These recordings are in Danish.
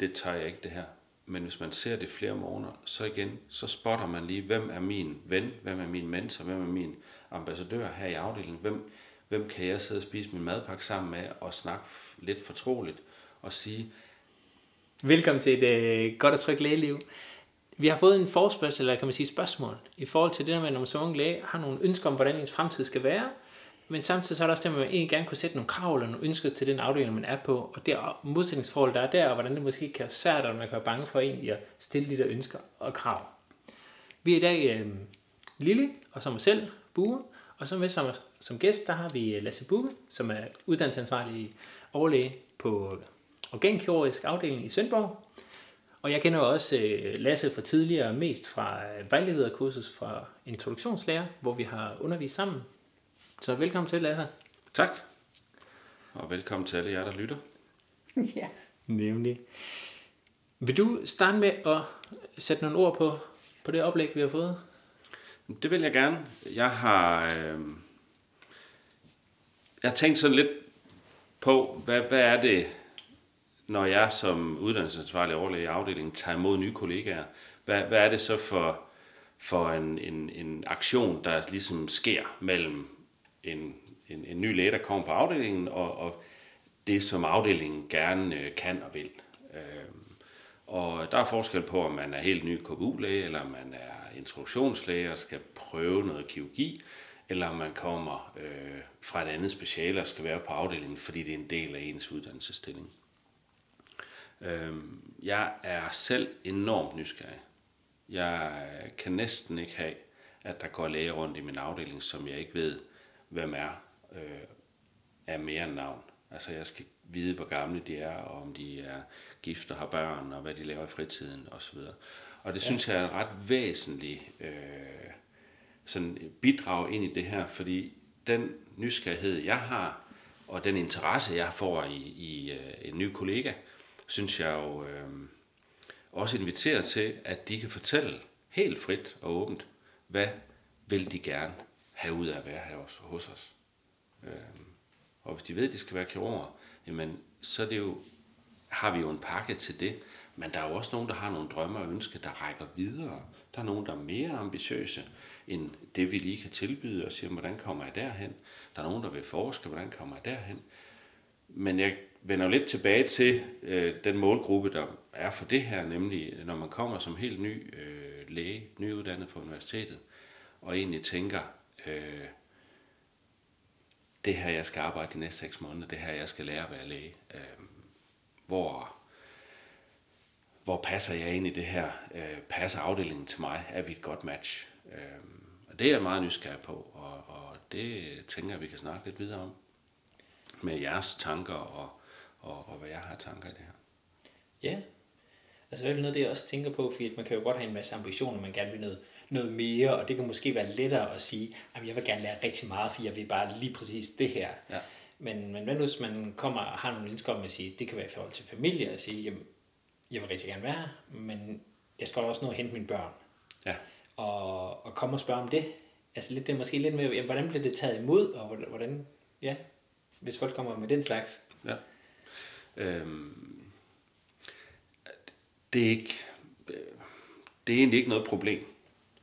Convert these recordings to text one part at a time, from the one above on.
det tager jeg ikke det her. Men hvis man ser det flere måneder, så igen, så spotter man lige, hvem er min ven, hvem er min mentor, hvem er min ambassadør her i afdelingen, hvem, hvem kan jeg sidde og spise min madpakke sammen med og snakke lidt fortroligt og sige, Velkommen til et øh, godt og trygt lægeliv. Vi har fået en forspørgsel, eller kan man sige spørgsmål, i forhold til det der med, når man som ung læge har nogle ønsker om, hvordan ens fremtid skal være, men samtidig så er der også det, at man egentlig gerne kunne sætte nogle krav eller nogle ønsker til den afdeling, man er på, og det modsætningsforhold, der er der, og hvordan det måske kan være svært, og man kan være bange for egentlig at stille de der ønsker og krav. Vi er i dag øh, Lille, og som mig selv, Bue, og så med som, som gæst, der har vi øh, Lasse Bue, som er uddannelsesansvarlig overlæge på øh, organkirurgisk afdeling i Svendborg. Og jeg kender også øh, Lasse fra tidligere, mest fra øh, vejlederkursus fra introduktionslærer, hvor vi har undervist sammen. Så velkommen til, Lasse. tak, og velkommen til alle jer, der lytter. Ja. Nemlig. Vil du starte med at sætte nogle ord på, på det oplæg, vi har fået? Det vil jeg gerne. Jeg har, øh, jeg har tænkt sådan lidt på, hvad, hvad er det, når jeg som uddannelsesansvarlig overlæge i afdelingen tager imod nye kollegaer, hvad, hvad er det så for, for en, en, en aktion, der ligesom sker mellem en, en, en ny læge, der kommer på afdelingen, og, og det, som afdelingen gerne øh, kan og vil. Øh, og der er forskel på, om man er helt ny KBU-læge, eller om man er introduktionslæge og skal prøve noget kirurgi, eller om man kommer øh, fra et andet speciale og skal være på afdelingen, fordi det er en del af ens uddannelsesstilling. Øh, jeg er selv enormt nysgerrig. Jeg kan næsten ikke have, at der går læger rundt i min afdeling, som jeg ikke ved, hvem er, øh, er mere end navn. Altså jeg skal vide, hvor gamle de er, og om de er gift og har børn, og hvad de laver i fritiden osv. Og det ja. synes jeg er en ret væsentlig øh, sådan bidrag ind i det her, fordi den nysgerrighed, jeg har, og den interesse, jeg får i, i øh, en ny kollega, synes jeg jo øh, også inviterer til, at de kan fortælle helt frit og åbent, hvad vil de gerne have ud af at være her hos, hos os. Øh, og hvis de ved, at de skal være kirurger, jamen, så er det jo, har vi jo en pakke til det. Men der er jo også nogen, der har nogle drømme og ønsker, der rækker videre. Der er nogen, der er mere ambitiøse end det, vi lige kan tilbyde, og siger, hvordan kommer jeg derhen? Der er nogen, der vil forske, hvordan kommer jeg derhen? Men jeg vender jo lidt tilbage til øh, den målgruppe, der er for det her, nemlig når man kommer som helt ny øh, læge, nyuddannet fra universitetet, og egentlig tænker, øh, det her, jeg skal arbejde de næste seks måneder, det her, jeg skal lære at være læge. Øh, hvor, hvor passer jeg ind i det her? Øh, passer afdelingen til mig? Er vi et godt match? Øh, og det er jeg meget nysgerrig på, og, og det tænker jeg, vi kan snakke lidt videre om. Med jeres tanker, og, og, og hvad jeg har tanker i det her. Ja, altså det er noget, det jeg også tænker på, fordi man kan jo godt have en masse ambitioner, man gerne vil noget, noget mere, og det kan måske være lettere at sige, at jeg vil gerne lære rigtig meget, for jeg vil bare lige præcis det her. Ja. Men, men hvad nu, hvis man kommer og har nogle ønsker om at sige, det kan være i forhold til familie, at sige, jamen, jeg vil rigtig gerne være her, men jeg skal også nå at hente mine børn. Ja. Og, og komme og spørge om det. Altså lidt, det er måske lidt med, jamen, hvordan bliver det taget imod, og hvordan, ja, hvis folk kommer med den slags. Ja. Øhm, det er ikke, det er egentlig ikke noget problem.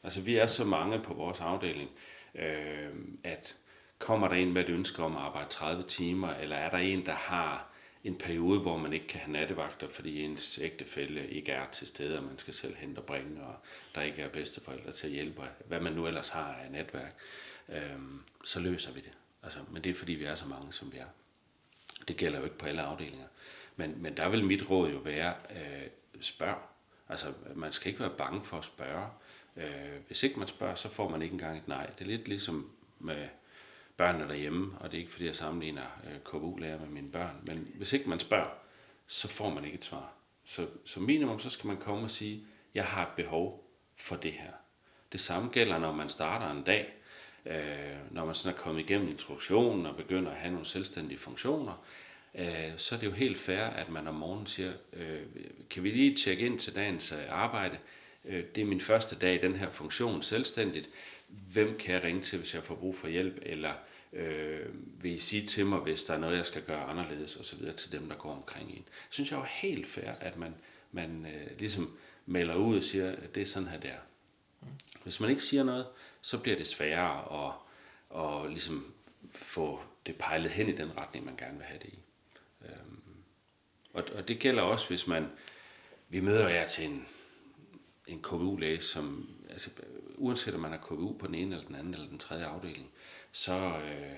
Altså vi er så mange på vores afdeling, øh, at kommer der en med et ønske om at arbejde 30 timer, eller er der en, der har en periode, hvor man ikke kan have nattevagter, fordi ens ægtefælle ikke er til stede, og man skal selv hente og bringe, og der ikke er bedsteforældre til at hjælpe, hvad man nu ellers har af netværk, øh, så løser vi det. Altså, men det er fordi, vi er så mange, som vi er. Det gælder jo ikke på alle afdelinger. Men, men der vil mit råd jo være, øh, spørg. Altså, man skal ikke være bange for at spørge. Øh, hvis ikke man spørger, så får man ikke engang et nej. Det er lidt ligesom med børnene derhjemme, og det er ikke fordi, jeg sammenligner øh, KBU-lærer med mine børn, men hvis ikke man spørger, så får man ikke et svar. Så som minimum, så skal man komme og sige, jeg har et behov for det her. Det samme gælder, når man starter en dag, øh, når man sådan er kommet igennem introduktionen og begynder at have nogle selvstændige funktioner, øh, så er det jo helt fair, at man om morgenen siger, øh, kan vi lige tjekke ind til dagens øh, arbejde? Øh, det er min første dag i den her funktion selvstændigt. Hvem kan jeg ringe til, hvis jeg får brug for hjælp? Eller Øh, vil I sige til mig, hvis der er noget, jeg skal gøre anderledes, og så videre til dem, der går omkring en. Jeg synes jeg er helt fair, at man, man øh, ligesom melder ud og siger, at det er sådan her, der. Hvis man ikke siger noget, så bliver det sværere at, at ligesom få det pejlet hen i den retning, man gerne vil have det i. Øhm, og, og det gælder også, hvis man, vi møder jer til en, en KVU-læge, som, altså, uanset om man er KVU på den ene eller den anden eller den tredje afdeling, så øh,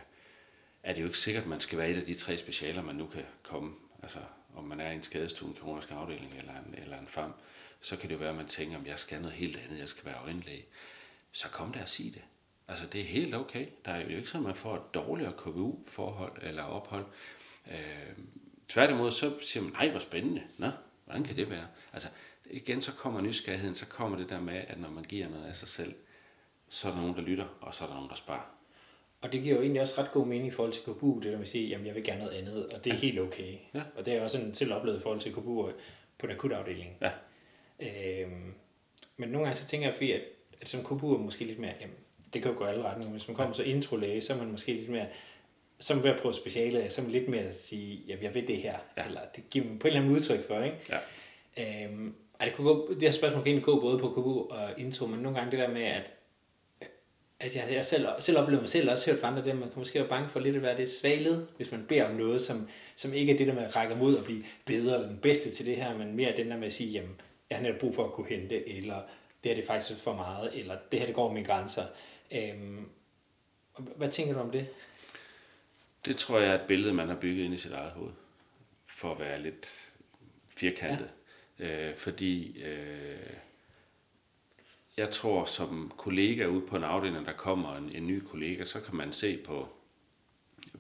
er det jo ikke sikkert, at man skal være et af de tre specialer, man nu kan komme. Altså, om man er i en skadestue, en kirurgisk afdeling eller en, eller en FAM, så kan det jo være, at man tænker, at jeg skal noget helt andet, jeg skal være øjenlæge. Så kom der og sig det. Altså, det er helt okay. Der er jo ikke sådan, at man får et dårligere KVU-forhold eller ophold. Øh, tværtimod, så siger man, nej, hvor spændende. Nå, hvordan kan det være? Altså, igen, så kommer nysgerrigheden, så kommer det der med, at når man giver noget af sig selv, så er der nogen, der lytter, og så er der nogen, der sparer. Og det giver jo egentlig også ret god mening i forhold til KBU, det der med at sige, jamen jeg vil gerne noget andet, og det er ja. helt okay. Ja. Og det er også sådan selv oplevet i forhold til KBU på en akutafdeling. Ja. Øhm, men nogle gange så tænker jeg, at, at som KBU er måske lidt mere, jamen det kan jo gå alle retninger. Hvis man kommer ja. så introlæge, så er man måske lidt mere, så er man ved at prøve speciale, så er man lidt mere at sige, jamen jeg ved det her, ja. eller det giver man på en eller anden udtryk for, ikke? Ja. Øhm, ej, det, kunne gå, det her spørgsmål kan gå både på KBU og intro, men nogle gange det der med, at at jeg, jeg selv, selv oplever mig selv, også hørt fra andre dem, man kan måske være bange for lidt at være det svalet, hvis man beder om noget, som, som ikke er det der med at række mod og blive bedre eller den bedste til det her, men mere den der med at sige, jamen, jeg har netop brug for at kunne hente, eller det her det er faktisk for meget, eller det her det går mine grænser. Øhm, hvad tænker du om det? Det tror jeg er et billede, man har bygget ind i sit eget hoved, for at være lidt firkantet. Ja. Øh, fordi øh, jeg tror, som kollega ude på en afdeling, der kommer en, en ny kollega, så kan man se på,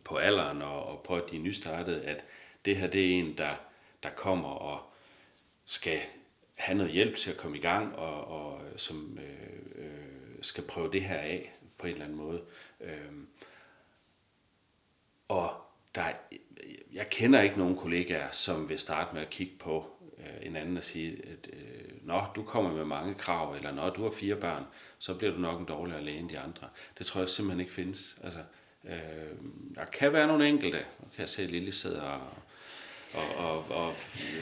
på alderen og, og på de nystartede, at det her det er en, der, der kommer og skal have noget hjælp til at komme i gang, og, og som øh, øh, skal prøve det her af på en eller anden måde. Øh, og der, jeg kender ikke nogen kollegaer, som vil starte med at kigge på øh, en anden og sige, at øh, når du kommer med mange krav, eller når du har fire børn, så bliver du nok en dårligere læge end de andre. Det tror jeg simpelthen ikke findes. Altså, øh, der kan være nogle enkelte, nu kan jeg se, at Lille sidder og, og, og, og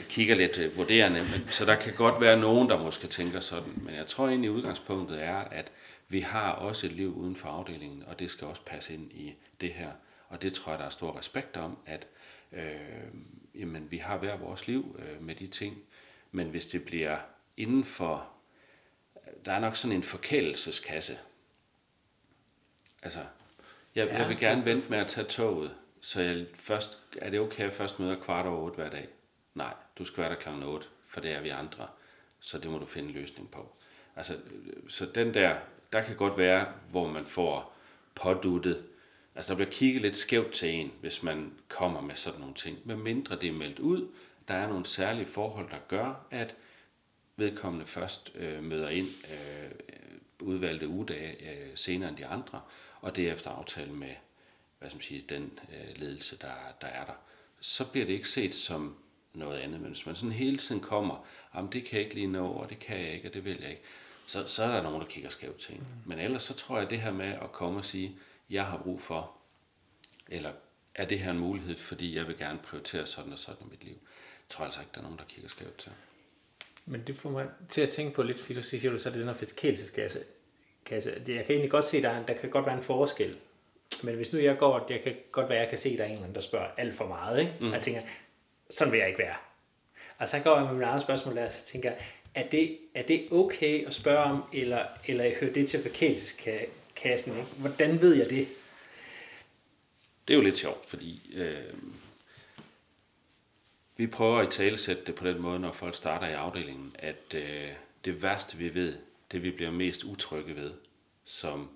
kigger lidt øh, vurderende, men, så der kan godt være nogen, der måske tænker sådan, men jeg tror egentlig, udgangspunktet er, at vi har også et liv uden for afdelingen, og det skal også passe ind i det her. Og det tror jeg, der er stor respekt om, at øh, jamen, vi har hver vores liv øh, med de ting, men hvis det bliver inden for, der er nok sådan en forkælelseskasse. Altså, jeg, ja. jeg vil gerne vente med at tage toget, så jeg først, er det okay, at jeg først møder kvart over otte hver dag? Nej, du skal være der klokken 8, for det er vi andre, så det må du finde en løsning på. Altså, så den der, der kan godt være, hvor man får påduttet, altså der bliver kigget lidt skævt til en, hvis man kommer med sådan nogle ting, med mindre det er meldt ud, der er nogle særlige forhold, der gør, at vedkommende først øh, møder ind øh, udvalgte ugedage øh, senere end de andre, og derefter aftale med hvad skal man sige, den øh, ledelse, der, der er der. Så bliver det ikke set som noget andet, men hvis man sådan hele tiden kommer, jamen det kan jeg ikke lige nå, og det kan jeg ikke, og det vil jeg ikke, så, så er der nogen, der kigger skævt til en. Mm. Men ellers så tror jeg, at det her med at komme og sige, jeg har brug for, eller er det her en mulighed, fordi jeg vil gerne prioritere sådan og sådan i mit liv, tror jeg altså ikke, der er nogen, der kigger skævt til. Men det får mig til at tænke på lidt, fordi du siger, du så det den her fætkælseskasse. Kasse. Jeg kan egentlig godt se, der, der kan godt være en forskel. Men hvis nu jeg går, jeg kan godt være, jeg kan se, at der er en eller anden, der spørger alt for meget. Ikke? Mm. Og jeg tænker, sådan vil jeg ikke være. Og så går jeg med mit eget spørgsmål der, og så tænker er det, er det okay at spørge om, eller, eller hører det til forkælelseskassen? Ikke? Hvordan ved jeg det? Det er jo lidt sjovt, fordi øh, vi prøver at talesætte det på den måde, når folk starter i afdelingen, at øh, det værste vi ved, det vi bliver mest utrygge ved som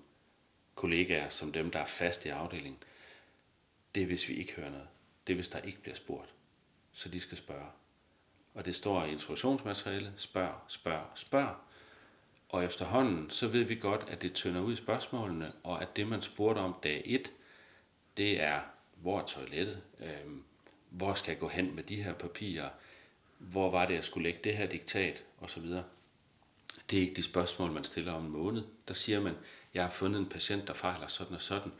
kollegaer, som dem, der er fast i afdelingen, det er, hvis vi ikke hører noget. Det er, hvis der ikke bliver spurgt. Så de skal spørge. Og det står i instruktionsmateriale, spørg, spørg, spørg. Og efterhånden, så ved vi godt, at det tynder ud i spørgsmålene, og at det, man spurgte om dag 1, det er, hvor er toilettet? Øhm, hvor skal jeg gå hen med de her papirer, hvor var det, jeg skulle lægge det her diktat, Og så videre. Det er ikke de spørgsmål, man stiller om en måned. Der siger man, jeg har fundet en patient, der fejler sådan og sådan.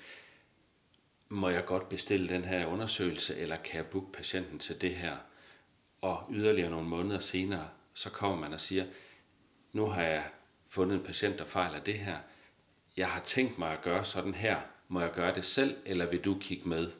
må jeg godt bestille den her undersøgelse, eller kan jeg booke patienten til det her? Og yderligere nogle måneder senere, så kommer man og siger, nu har jeg fundet en patient, der fejler det her. Jeg har tænkt mig at gøre sådan her. Må jeg gøre det selv, eller vil du kigge med?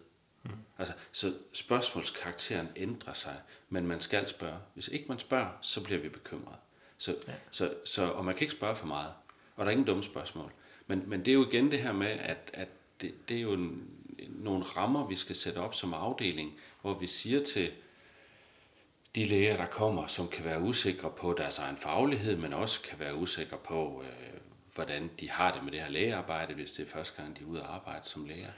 Mm. Altså, så spørgsmålskarakteren ændrer sig, men man skal spørge. Hvis ikke man spørger, så bliver vi bekymret. Så, ja. så, så, og man kan ikke spørge for meget, og der er ingen dumme spørgsmål. Men, men det er jo igen det her med, at, at det, det er jo en, nogle rammer, vi skal sætte op som afdeling, hvor vi siger til de læger, der kommer, som kan være usikre på deres egen faglighed, men også kan være usikre på, øh, hvordan de har det med det her lægearbejde, hvis det er første gang, de er ude at arbejde som læger.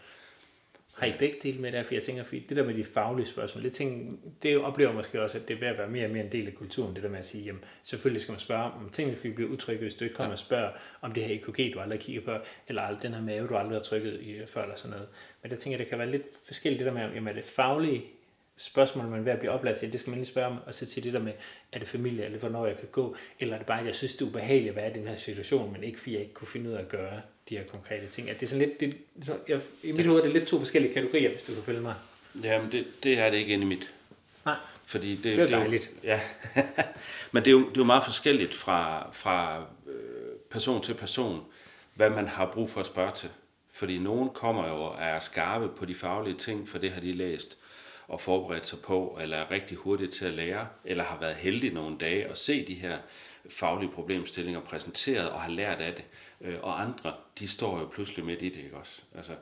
Har I begge dele med der? For jeg tænker, for det der med de faglige spørgsmål, det, tænker, det oplever måske også, at det er ved at være mere og mere en del af kulturen, det der med at sige, jamen, selvfølgelig skal man spørge om tingene, fordi bliver utrygge, hvis du ikke kommer ja. og spørger om det her EKG, du aldrig kigger på, eller den her mave, du aldrig har trykket i før, eller sådan noget. Men der tænker jeg, det kan være lidt forskelligt, det der med, jamen, er det faglige spørgsmål, man er ved at blive oplært til, det skal man lige spørge om, og så til det der med, er det familie, eller hvornår jeg kan gå, eller er det bare, at jeg synes, det er ubehageligt at være i den her situation, men ikke fordi jeg ikke kunne finde ud af at gøre de her konkrete ting. At det er sådan lidt, det, så jeg, i mit hoved er det lidt to forskellige kategorier, hvis du kan følge mig. Jamen, det, det er det ikke inde i mit. Nej, Fordi det, det er dejligt. Det er jo, ja. Men det er, jo, det er jo meget forskelligt fra, fra øh, person til person, hvad man har brug for at spørge til. Fordi nogen kommer jo og er skarpe på de faglige ting, for det har de læst og forberedt sig på, eller er rigtig hurtigt til at lære, eller har været heldig nogle dage at se de her faglige problemstillinger præsenteret og har lært af det. Øh, og andre, de står jo pludselig midt i det, ikke også? Altså,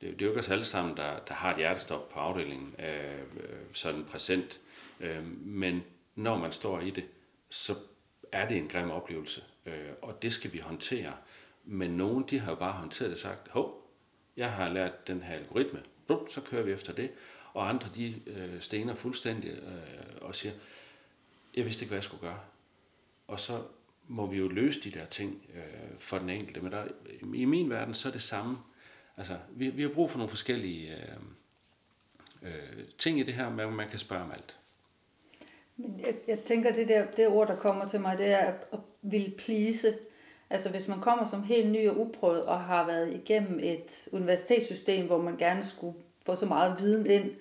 det, det er jo ikke os alle sammen, der, der har et hjertestop på afdelingen, øh, sådan præsent. Øh, men når man står i det, så er det en grim oplevelse, øh, og det skal vi håndtere. Men nogen, de har jo bare håndteret det og sagt, hov, jeg har lært den her algoritme, så kører vi efter det og andre de øh, stener fuldstændig øh, og siger, jeg vidste ikke, hvad jeg skulle gøre. Og så må vi jo løse de der ting øh, for den enkelte. Men der, i min verden, så er det samme. Altså, vi, vi har brug for nogle forskellige øh, øh, ting i det her, men man kan spørge om alt. Men jeg, jeg tænker, det der det ord, der kommer til mig, det er at, at ville please. Altså hvis man kommer som helt ny og uprøvet og har været igennem et universitetssystem, hvor man gerne skulle få så meget viden ind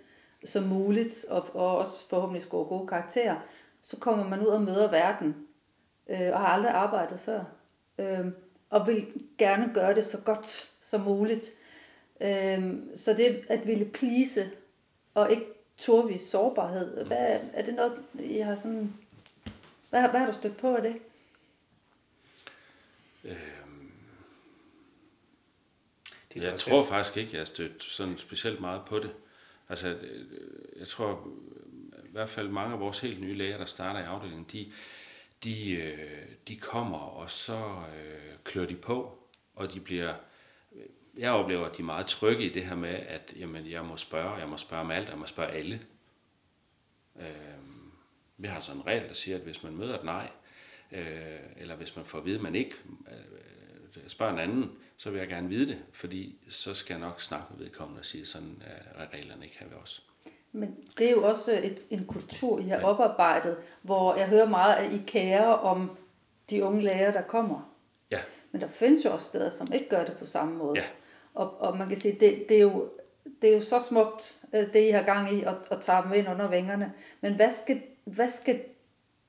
som muligt, og, og også forhåbentlig score gode karakterer, så kommer man ud og møder verden, øh, og har aldrig arbejdet før, øh, og vil gerne gøre det så godt som muligt. Øh, så det at ville plise, og ikke turvis sårbarhed, hvad, er det noget, I har sådan... Hvad, hvad har du stødt på af det? Øhm, jeg tror faktisk ikke, jeg har stødt sådan specielt meget på det. Altså, øh, jeg tror øh, i hvert fald mange af vores helt nye læger, der starter i afdelingen, de, de, øh, de kommer, og så øh, klør de på, og de bliver... Jeg oplever, at de er meget trygge i det her med, at jamen, jeg må spørge, jeg må spørge om alt, jeg må spørge alle. Øh, vi har sådan en regel, der siger, at hvis man møder et nej, øh, eller hvis man får at vide, at man ikke øh, spørger en anden, så vil jeg gerne vide det, fordi så skal jeg nok snakke med vedkommende og sige, sådan er reglerne ikke her ved os. Men det er jo også et, en kultur, I har ja. oparbejdet, hvor jeg hører meget, at I kærer om de unge læger, der kommer. Ja. Men der findes jo også steder, som ikke gør det på samme måde. Ja. Og, og man kan sige, det, det, er jo, det er jo så smukt, øh, det I har gang i, at, at tage dem ind under vingerne. Men hvad skal, hvad skal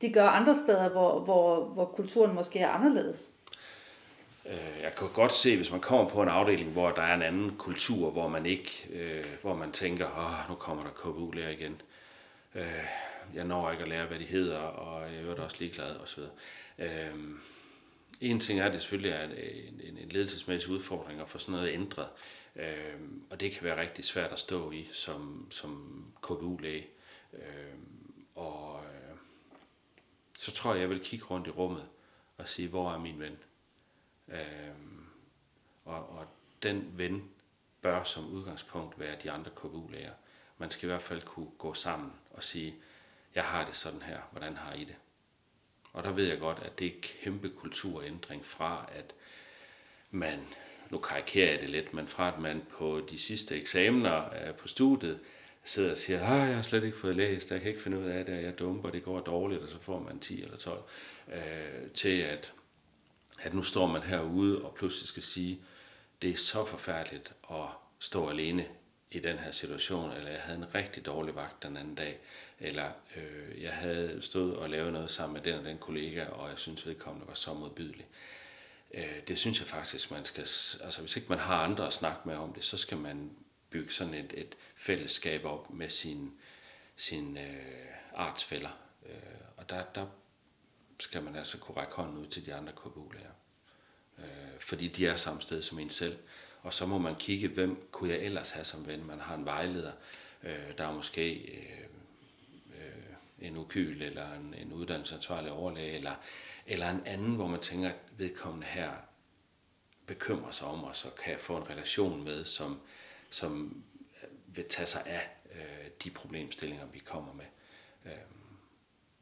de gøre andre steder, hvor, hvor, hvor kulturen måske er anderledes? Øh, jeg kan godt se, hvis man kommer på en afdeling, hvor der er en anden kultur, hvor man ikke, øh, hvor man tænker, åh, nu kommer der KBU-lærer igen. Øh, jeg når ikke at lære, hvad de hedder, og jeg er også ligeglad osv. Øh, en ting er, at det selvfølgelig er en, en, en ledelsesmæssig udfordring at få sådan noget ændret. Øh, og det kan være rigtig svært at stå i som, som KBU-læge. Øh, og øh, så tror jeg, jeg vil kigge rundt i rummet og sige, hvor er min ven? Øh, og, og den ven bør som udgangspunkt være de andre KBU-læger. Man skal i hvert fald kunne gå sammen og sige, jeg har det sådan her, hvordan har I det? Og der ved jeg godt, at det er kæmpe kulturændring fra, at man, nu karikerer jeg det lidt, men fra at man på de sidste eksamener øh, på studiet sidder og siger, at jeg har slet ikke fået læst, jeg kan ikke finde ud af det, jeg dumper, det går dårligt, og så får man 10 eller 12, øh, til at at nu står man herude og pludselig skal sige, det er så forfærdeligt at stå alene i den her situation, eller jeg havde en rigtig dårlig vagt den anden dag, eller øh, jeg havde stået og lavet noget sammen med den og den kollega, og jeg synes vedkommende var så modbydelig. Øh, det synes jeg faktisk, man skal, altså hvis ikke man har andre at snakke med om det, så skal man bygge sådan et, et fællesskab op med sine sin, øh, artsfælder. Øh, og der, der skal man altså kunne række hånden ud til de andre KBU-lærer. Øh, fordi de er samme sted som en selv. Og så må man kigge, hvem kunne jeg ellers have som ven. Man har en vejleder, øh, der er måske øh, øh, en ukyl, eller en, en uddannelsesansvarlig overlæge, eller, eller en anden, hvor man tænker, at vedkommende her bekymrer sig om os, og kan få en relation med, som, som vil tage sig af øh, de problemstillinger, vi kommer med. Øh,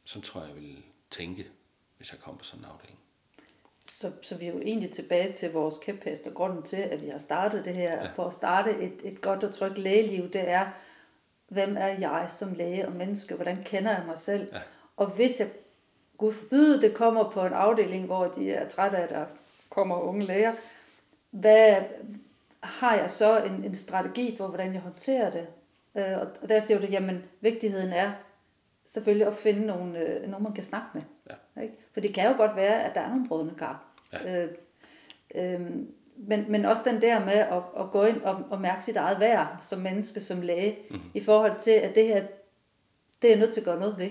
så tror jeg, jeg vil tænke, hvis jeg kommer på sådan en afdeling. Så, så vi er jo egentlig tilbage til vores kæphest, og grunden til, at vi har startet det her, ja. for at starte et, et godt og trygt lægeliv, det er, hvem er jeg som læge og menneske? Hvordan kender jeg mig selv? Ja. Og hvis jeg, gud forbyde, det kommer på en afdeling, hvor de er trætte af, at der kommer unge læger, hvad har jeg så en, en strategi for, hvordan jeg håndterer det? Øh, og der siger du, jamen vigtigheden er selvfølgelig at finde nogen, øh, nogen man kan snakke med. Ikke? For det kan jo godt være, at der er nogle brødende kar. Ja. Øh, øh, men, men også den der med at, at gå ind og, og mærke sit eget værd som menneske, som læge, mm-hmm. i forhold til, at det her, det er nødt til at gøre noget ved.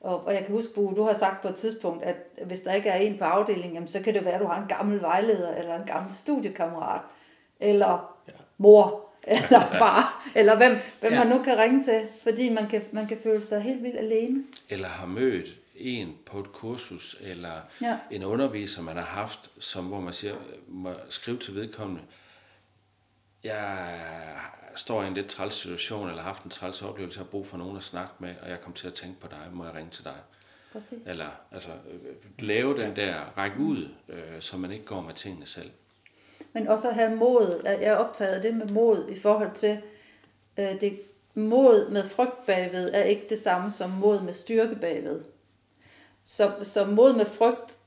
Og, og jeg kan huske, Bo, du har sagt på et tidspunkt, at hvis der ikke er en på afdelingen, jamen, så kan det være, at du har en gammel vejleder, eller en gammel studiekammerat, eller ja. mor, eller far, eller hvem, hvem ja. man nu kan ringe til, fordi man kan, man kan føle sig helt vildt alene. Eller har mødt en på et kursus, eller ja. en underviser, man har haft, som, hvor man siger, må skrive til vedkommende, jeg står i en lidt træls situation, eller har haft en træls oplevelse, jeg har brug for nogen at snakke med, og jeg kommer til at tænke på dig, må jeg ringe til dig? Præcis. Eller altså, lave den der, række ud, øh, så man ikke går med tingene selv men også at have mod. Jeg er optaget af det med mod i forhold til, øh, det mod med frygt bagved er ikke det samme som mod med styrke bagved. Så, så mod med frygt,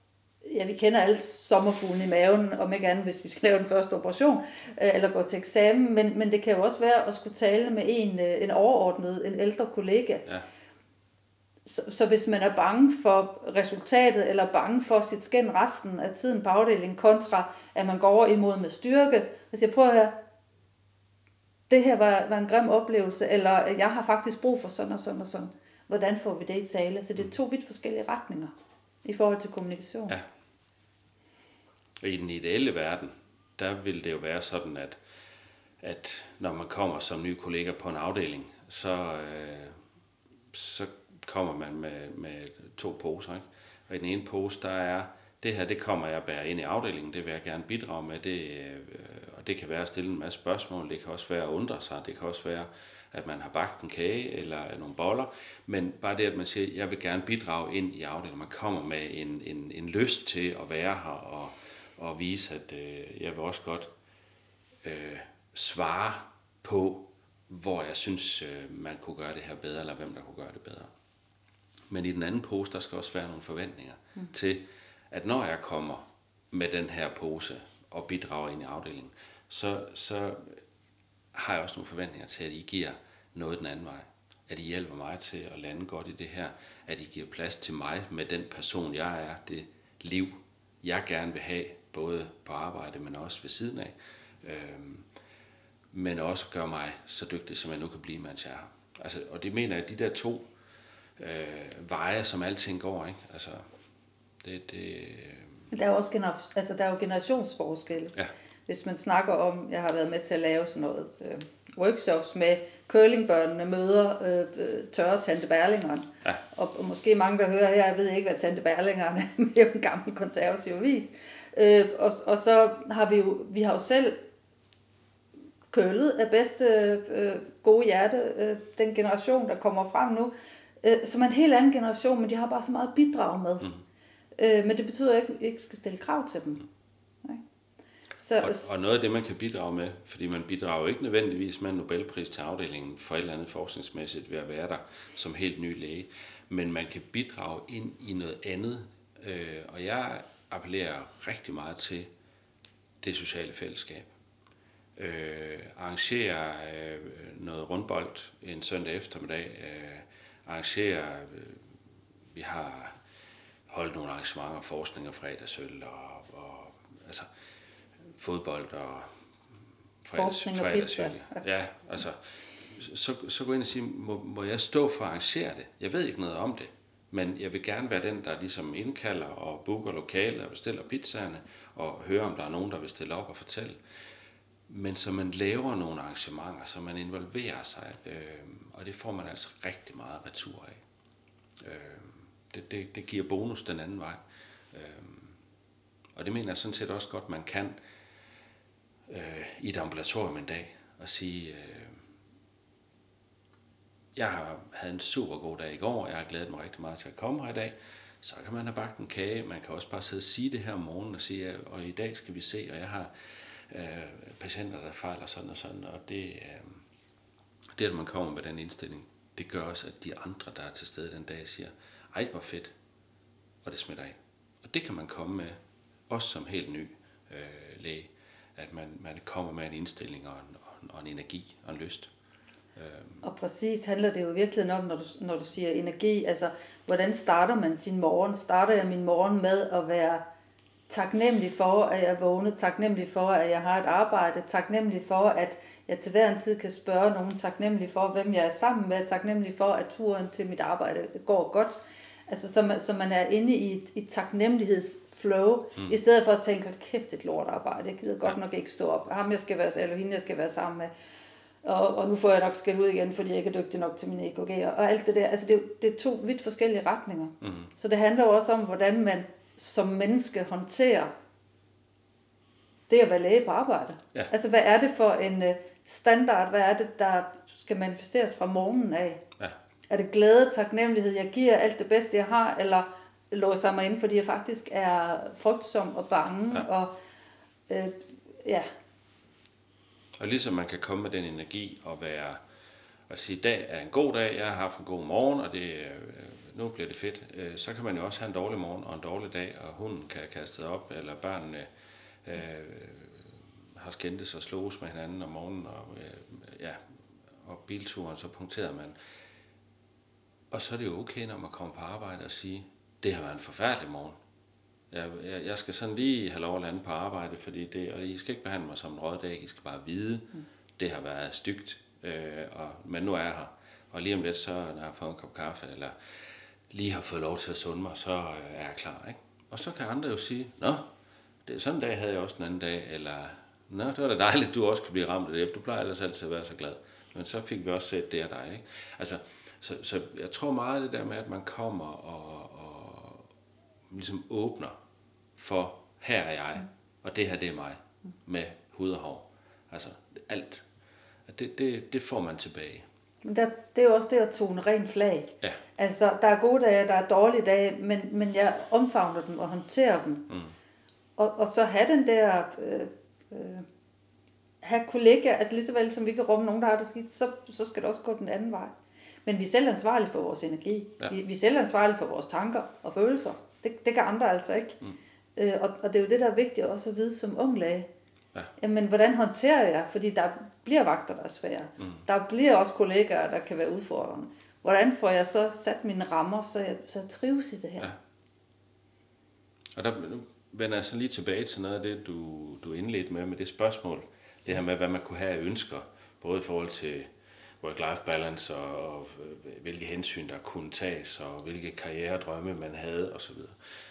ja, vi kender alle sommerfuglen i maven, om ikke andet, hvis vi skal lave den første operation, øh, eller gå til eksamen, men, men det kan jo også være at skulle tale med en, øh, en overordnet, en ældre kollega, ja så, så hvis man er bange for resultatet, eller bange for sit skænd resten af tiden på afdelingen, kontra at man går over imod med styrke, og siger, prøv at høre, det her var, var en grim oplevelse, eller jeg har faktisk brug for sådan og sådan og sådan. Hvordan får vi det i tale? Så det er to vidt forskellige retninger i forhold til kommunikation. Ja. Og i den ideelle verden, der vil det jo være sådan, at, at når man kommer som ny kollega på en afdeling, så, øh, så kommer man med, med to poser. Ikke? Og i den ene pose, der er, det her, det kommer jeg at bære ind i afdelingen, det vil jeg gerne bidrage med, det, øh, og det kan være at stille en masse spørgsmål, det kan også være at undre sig, det kan også være, at man har bagt en kage eller nogle boller, men bare det, at man siger, jeg vil gerne bidrage ind i afdelingen, man kommer med en, en, en lyst til at være her og, og vise, at øh, jeg vil også godt øh, svare på, hvor jeg synes, øh, man kunne gøre det her bedre, eller hvem der kunne gøre det bedre. Men i den anden pose, der skal også være nogle forventninger mm. til, at når jeg kommer med den her pose og bidrager ind i afdelingen, så, så har jeg også nogle forventninger til, at I giver noget den anden vej. At I hjælper mig til at lande godt i det her. At I giver plads til mig med den person, jeg er. Det liv, jeg gerne vil have, både på arbejde, men også ved siden af. Øhm, men også gør mig så dygtig, som jeg nu kan blive, mens jeg er. Altså, og det mener jeg, at de der to øh, veje, som alting går. Ikke? Altså, det, det, der er også gener- altså, der er jo generationsforskel. Ja. Hvis man snakker om, jeg har været med til at lave sådan noget øh, workshops med curlingbørnene møder øh, øh tørre Tante Berlingeren. Ja. Og, og måske mange, der hører her, jeg ved ikke, hvad Tante Berlingeren er, men det er jo en gammel konservativ vis. Øh, og, og så har vi jo, vi har jo selv kølet af bedste øh, gode hjerte, øh, den generation, der kommer frem nu, øh, som er en helt anden generation, men de har bare så meget at bidrage med. Mm. Øh, men det betyder ikke, at vi ikke skal stille krav til dem. Mm. Så, og, og noget af det, man kan bidrage med, fordi man bidrager ikke nødvendigvis med en Nobelpris til afdelingen for et eller andet forskningsmæssigt ved at være der som helt ny læge, men man kan bidrage ind i noget andet. Øh, og jeg appellerer rigtig meget til det sociale fællesskab. øh, arrangere øh, noget rundbold en søndag eftermiddag, øh, arrangere, øh, vi har holdt nogle arrangementer, forskning og fredagsøl og, og altså fodbold og fredags, Forskning og pizza. Ja, altså så, så gå ind og sige, må, må jeg stå for at arrangere det? Jeg ved ikke noget om det, men jeg vil gerne være den, der ligesom indkalder og booker lokale og bestiller pizzaerne, og høre, om der er nogen, der vil stille op og fortælle. Men så man laver nogle arrangementer, så man involverer sig, øh, og det får man altså rigtig meget retur af. Øh, det, det, det giver bonus den anden vej. Øh, og det mener jeg sådan set også godt, man kan øh, i et ambulatorium en dag, og sige, øh, jeg har havde en super god dag i går, jeg har glædet mig rigtig meget til at komme her i dag, så kan man have bagt en kage, man kan også bare sidde og sige det her om morgenen og sige, at- og i dag skal vi se, og jeg har øh, patienter, der fejler sådan og sådan, og det, øh, det, at man kommer med den indstilling, det gør også, at de andre, der er til stede den dag, siger, ej, hvor fedt, og det smitter af. Og det kan man komme med, også som helt ny øh, læge, at man, man kommer med en indstilling og en, og en, og en energi og en lyst. Øhm. Og præcis handler det jo virkelig om, når du, når du siger energi, altså hvordan starter man sin morgen? Starter jeg min morgen med at være taknemmelig for, at jeg er vågnet, taknemmelig for, at jeg har et arbejde, taknemmelig for, at jeg til hver en tid kan spørge nogen, taknemmelig for, hvem jeg er sammen med, taknemmelig for, at turen til mit arbejde går godt. Altså, så man, så man er inde i et, et taknemmelighedsflow, mm. i stedet for at tænke, at kæft, et lortarbejde, jeg gider godt nok ikke stå op. Ham, jeg skal være, eller hende, jeg skal være sammen med. Og, og nu får jeg nok skæld ud igen, fordi jeg ikke er dygtig nok til mine EKG'er. Og alt det der, altså det, er det er to vidt forskellige retninger. Mm. Så det handler jo også om, hvordan man som menneske håndterer det at være læge på arbejde. Ja. Altså hvad er det for en øh, standard, hvad er det, der skal manifesteres fra morgenen af? Ja. Er det glæde, taknemmelighed, jeg giver alt det bedste, jeg har, eller låser mig ind, fordi jeg faktisk er frygtsom og bange, Ja. og øh, ja, Og ligesom man kan komme med den energi og være og sige, dag er en god dag, jeg har haft en god morgen, og det, øh, nu bliver det fedt. Øh, Så kan man jo også have en dårlig morgen og en dårlig dag, og hunden kan kaste op, eller børnene øh, har skændtes og slås med hinanden om morgenen, og, øh, ja, og bilturen, så punkterer man. Og så er det jo okay, når man kommer på arbejde og sige, det har været en forfærdelig morgen. Jeg, jeg, jeg skal sådan lige have lov at lande på arbejde, fordi det, og I skal ikke behandle mig som en råddag, I skal bare vide, mm. det har været stygt, øh, og, men nu er jeg her. Og lige om lidt, så når jeg har fået en kop kaffe, eller lige har fået lov til at sunde mig, så øh, er jeg klar. Ikke? Og så kan andre jo sige, nå, det, er sådan en dag havde jeg også den anden dag, eller nå, det var da dejligt, du også kan blive ramt af det. Du plejer ellers altid at være så glad. Men så fik vi også set det af dig. Ikke? Altså, så, så jeg tror meget det der med, at man kommer og ligesom åbner for, her er jeg, og det her det er mig, med hud og hår. Altså alt. Det, det, det får man tilbage. Men der, det er jo også det at tone rent flag. Ja. Altså, der er gode dage, der er dårlige dage, men, men jeg omfavner dem og håndterer dem. Mm. Og, og så have den der... Øh, øh, have kollegaer, altså lige så vel som vi kan rumme nogen, der har det skidt, så, så skal det også gå den anden vej. Men vi er selv ansvarlige for vores energi. Ja. Vi, vi er selv ansvarlige for vores tanker og følelser. Det, det kan andre altså ikke. Mm. Øh, og, og det er jo det, der er vigtigt også at vide som ung læge. Ja. Jamen, hvordan håndterer jeg? Fordi der bliver vagter, der er svære. Mm. Der bliver også kollegaer, der kan være udfordrende. Hvordan får jeg så sat mine rammer, så jeg, så trives i det her? Ja. Og der nu vender jeg så lige tilbage til noget af det, du, du indledte med, med det spørgsmål. Det her med, hvad man kunne have af ønsker, både i forhold til work-life balance og, og øh, hvilke hensyn der kunne tages, og hvilke karrieredrømme man havde osv.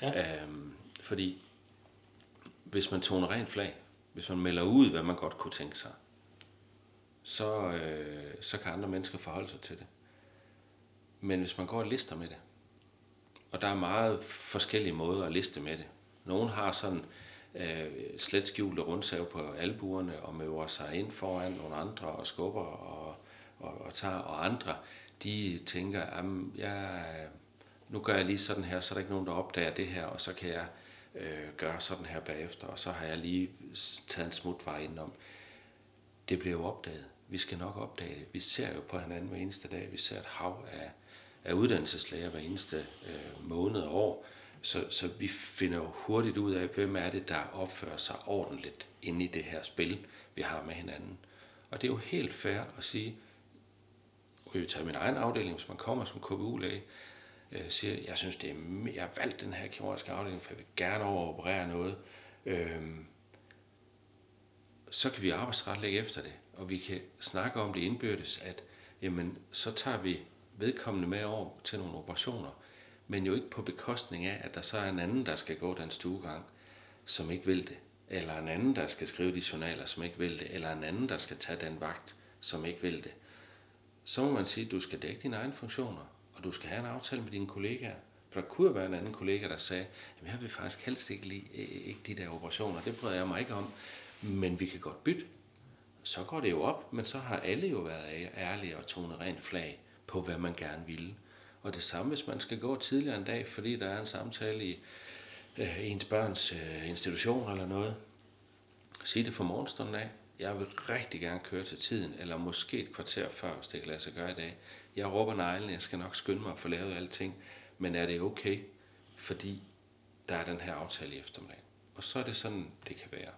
Ja. Øhm, fordi hvis man toner rent flag, hvis man melder ud, hvad man godt kunne tænke sig, så, øh, så kan andre mennesker forholde sig til det. Men hvis man går og lister med det, og der er meget forskellige måder at liste med det. Nogle har sådan øh, slet skjulte rundsav på albuerne og møver sig ind foran nogle andre og skubber og, og, og tager, og andre, de tænker, at jeg, nu gør jeg lige sådan her, så er der ikke nogen, der opdager det her, og så kan jeg øh, gøre sådan her bagefter, og så har jeg lige taget en smutvej indenom. Det bliver jo opdaget. Vi skal nok opdage det. Vi ser jo på hinanden hver eneste dag. Vi ser et hav af, af uddannelseslæger hver eneste øh, måned og år. Så, så vi finder jo hurtigt ud af, hvem er det, der opfører sig ordentligt inde i det her spil, vi har med hinanden. Og det er jo helt fair at sige, nu kan tage min egen afdeling, hvis man kommer som KBU-læge, øh, siger, jeg synes, det er, jeg har valgt den her kirurgiske afdeling, for jeg vil gerne overoperere noget. Øh, så kan vi arbejdsretlægge efter det, og vi kan snakke om det indbyrdes, at jamen, så tager vi vedkommende med over til nogle operationer, men jo ikke på bekostning af, at der så er en anden, der skal gå den stuegang, som ikke vil det, eller en anden, der skal skrive de journaler, som ikke vil det, eller en anden, der skal tage den vagt, som ikke vil det. Så må man sige, at du skal dække dine egne funktioner, og du skal have en aftale med dine kollegaer. For der kunne være en anden kollega, der sagde, at jeg vil faktisk helst ikke lide ikke de der operationer, det bryder jeg mig ikke om, men vi kan godt bytte. Så går det jo op, men så har alle jo været ærlige og tonet rent flag på, hvad man gerne ville. Og det samme, hvis man skal gå tidligere en dag, fordi der er en samtale i øh, ens børns øh, institution eller noget. Sig det for morgenstunden af. Jeg vil rigtig gerne køre til tiden, eller måske et kvarter før, hvis det kan lade sig gøre i dag. Jeg råber neglen, jeg skal nok skynde mig at få lavet alting, men er det okay, fordi der er den her aftale i eftermiddag. Og så er det sådan, det kan være.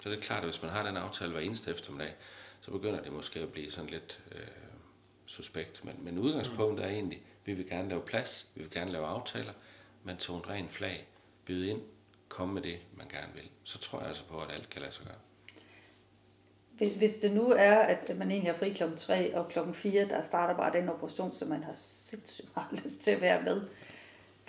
Så det er klart, at hvis man har den aftale hver eneste eftermiddag, så begynder det måske at blive sådan lidt øh, suspekt. Men, men udgangspunktet er egentlig, vi vil gerne lave plads, vi vil gerne lave aftaler, man tog en ren flag, byde ind, komme med det, man gerne vil. Så tror jeg altså på, at alt kan lade sig gøre. Hvis det nu er, at man egentlig er fri klokken 3 og klokken 4, der starter bare den operation, som man har sindssygt meget lyst til at være med,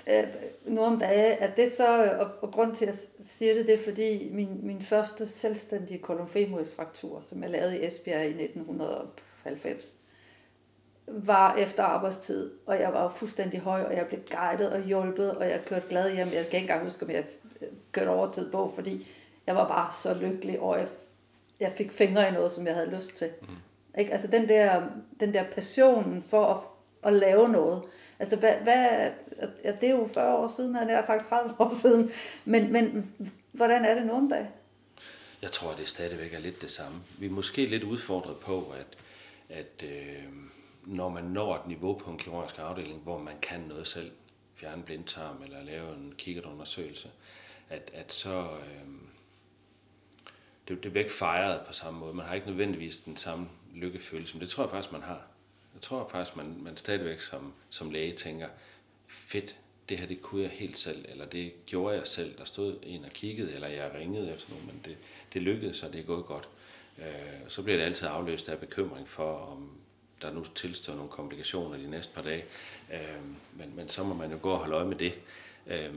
øh, nu om dage, er det så, og, og grund til at jeg siger det, det er fordi min, min første selvstændige kolumfemodsfraktur, som jeg lavede i Esbjerg i 1990, var efter arbejdstid, og jeg var fuldstændig høj, og jeg blev guidet og hjulpet, og jeg kørte glad hjem. Jeg kan ikke engang huske, om jeg øh, kørte overtid på, fordi jeg var bare så lykkelig, og jeg, jeg fik fingre i noget, som jeg havde lyst til. Mm. Ikke? Altså den der, den der passion for at, at lave noget. Altså hvad, hvad, ja, det er jo 40 år siden, han har sagt 30 år siden, men, men hvordan er det nu om dagen? Jeg tror, det stadigvæk er lidt det samme. Vi er måske lidt udfordret på, at, at øh, når man når et niveau på en kirurgisk afdeling, hvor man kan noget selv, fjerne blindtarm eller lave en kikkertundersøgelse, at, at så øh, det, det bliver ikke fejret på samme måde. Man har ikke nødvendigvis den samme lykkefølelse, men det tror jeg faktisk, man har. Jeg tror faktisk, man, man stadigvæk som, som læge tænker, fedt, det her det kunne jeg helt selv, eller det gjorde jeg selv. Der stod en og kiggede, eller jeg ringede efter nogen, men det, det lykkedes, og det er gået godt. Øh, så bliver det altid afløst af bekymring for, om der nu tilstår nogle komplikationer de næste par dage. Øh, men, men så må man jo gå og holde øje med det. Øh,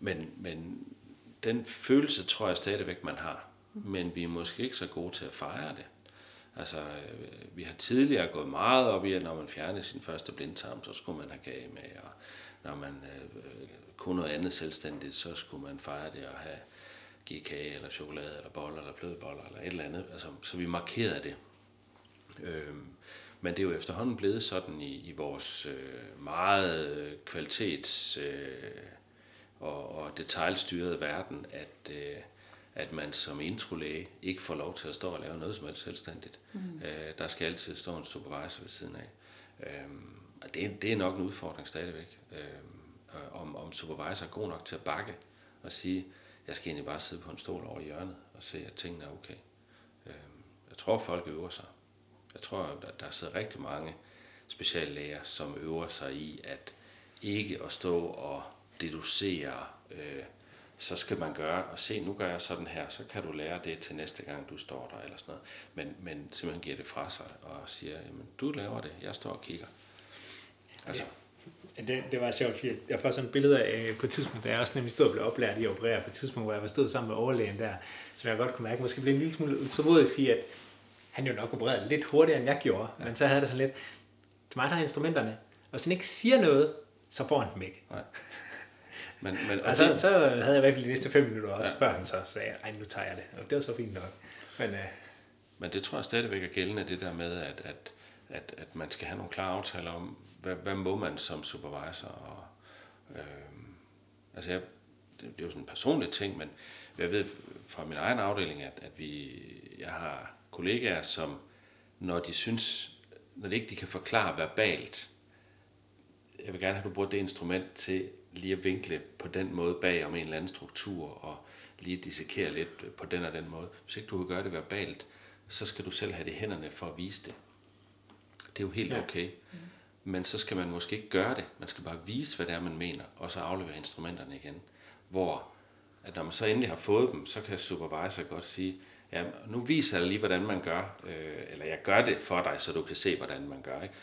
men, men den følelse tror jeg stadigvæk, man har. Men vi er måske ikke så gode til at fejre det. Altså, øh, vi har tidligere gået meget op i, at når man fjernede sin første blindtarm, så skulle man have kage med, og når man øh, kunne noget andet selvstændigt, så skulle man fejre det og have give kage, eller chokolade, eller boller, eller flødeboller, eller et eller andet. Altså, så vi markerede det. Øh, men det er jo efterhånden blevet sådan i, i vores øh, meget øh, kvalitets- øh, og, og detaljstyrede verden, at, øh, at man som introlæge ikke får lov til at stå og lave noget som helst selvstændigt. Mm. Øh, der skal altid stå en supervisor ved siden af. Øh, og det, det er nok en udfordring stadigvæk. Øh, om, om supervisor er god nok til at bakke og sige, jeg skal egentlig bare sidde på en stol over hjørnet og se, at tingene er okay. Øh, jeg tror, folk øver sig. Jeg tror, at der sidder rigtig mange speciallæger, som øver sig i at ikke at stå og deducere, øh, så skal man gøre, og se, nu gør jeg sådan her, så kan du lære det til næste gang, du står der, eller sådan noget. Men, men simpelthen giver det fra sig, og siger, jamen, du laver det, jeg står og kigger. Altså. Ja, det, det var sjovt, fordi jeg får sådan et billede af på et tidspunkt, da jeg også nemlig stod og blev oplært i at operere på et tidspunkt, hvor jeg var stået sammen med overlægen der, som jeg godt kunne mærke, måske blev en lille smule utålmodig, fordi at han jo nok opererede lidt hurtigere, end jeg gjorde, ja. men så havde det sådan lidt, til mig der har instrumenterne, og hvis han ikke siger noget, så får han dem ikke. Nej. Men, men, og, og så, så havde jeg i hvert fald de næste fem minutter også, ja. før han så sagde, ej, nu tager jeg det. Og det var så fint nok. Men, øh, men det tror jeg stadigvæk er gældende, det der med, at, at, at, at man skal have nogle klare aftaler om, hvad, hvad må man som supervisor. Og, øh, altså jeg, det, det er jo sådan en personlig ting, men jeg ved fra min egen afdeling, at, at vi, jeg har kollegaer, som når de synes, når de ikke de kan forklare verbalt, jeg vil gerne have, at du bruger det instrument til lige at vinkle på den måde bag om en eller anden struktur, og lige dissekere lidt på den og den måde. Hvis ikke du kan gøre det verbalt, så skal du selv have det i hænderne for at vise det. Det er jo helt Ja. okay. Men så skal man måske ikke gøre det. Man skal bare vise, hvad det er, man mener, og så aflevere instrumenterne igen. Hvor at når man så endelig har fået dem, så kan supervisor godt sige, ja, nu viser jeg lige, hvordan man gør, øh, eller jeg gør det for dig, så du kan se, hvordan man gør. Ikke?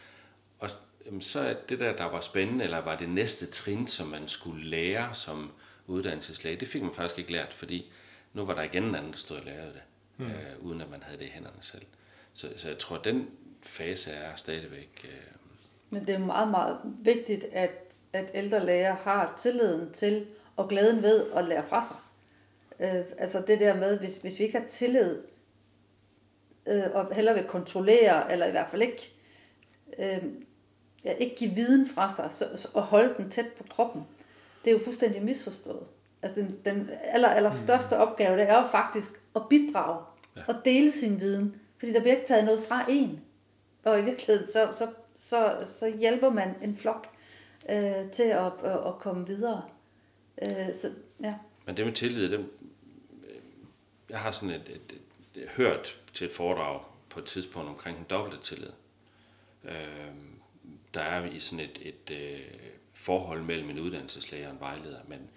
Jamen, så er det der, der var spændende, eller var det næste trin, som man skulle lære som uddannelseslæge, det fik man faktisk ikke lært, fordi nu var der igen en anden, der stod og lavede det, mm. øh, uden at man havde det i hænderne selv. Så, så jeg tror, at den fase er stadigvæk... Øh, Men det er meget, meget vigtigt, at, at ældre læger har tilliden til og glæden ved at lære fra sig. Øh, altså det der med, hvis, hvis vi ikke har tillid, øh, og heller vil kontrollere, eller i hvert fald ikke, øh, ja, ikke give viden fra sig, så, så, og holde den tæt på kroppen, det er jo fuldstændig misforstået. Altså den, den aller, aller største opgave, det er jo faktisk at bidrage Ja. og dele sin viden, fordi der bliver ikke taget noget fra en. Og i virkeligheden, så, så, så, så hjælper man en flok øh, til at, at, at komme videre. Øh, så, ja. Men det med tillid, det, jeg har sådan et, et, et, et, hørt til et foredrag på et tidspunkt omkring den dobbelte tillid. Øh, der er i sådan et, et øh, forhold mellem en uddannelseslæger og en vejleder, men,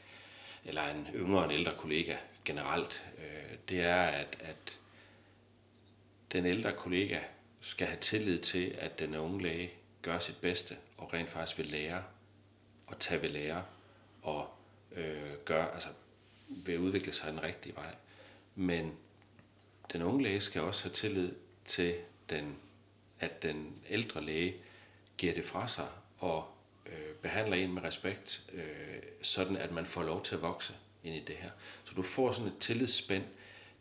eller en yngre og en ældre kollega generelt, øh, det er, at, at den ældre kollega skal have tillid til, at den unge læge gør sit bedste og rent faktisk vil lære og tage ved lære og øh, gøre, altså vil udvikle sig den rigtige vej. Men den unge læge skal også have tillid til, den, at den ældre læge giver det fra sig og øh, behandler en med respekt, øh, sådan at man får lov til at vokse ind i det her. Så du får sådan et tillidsspænd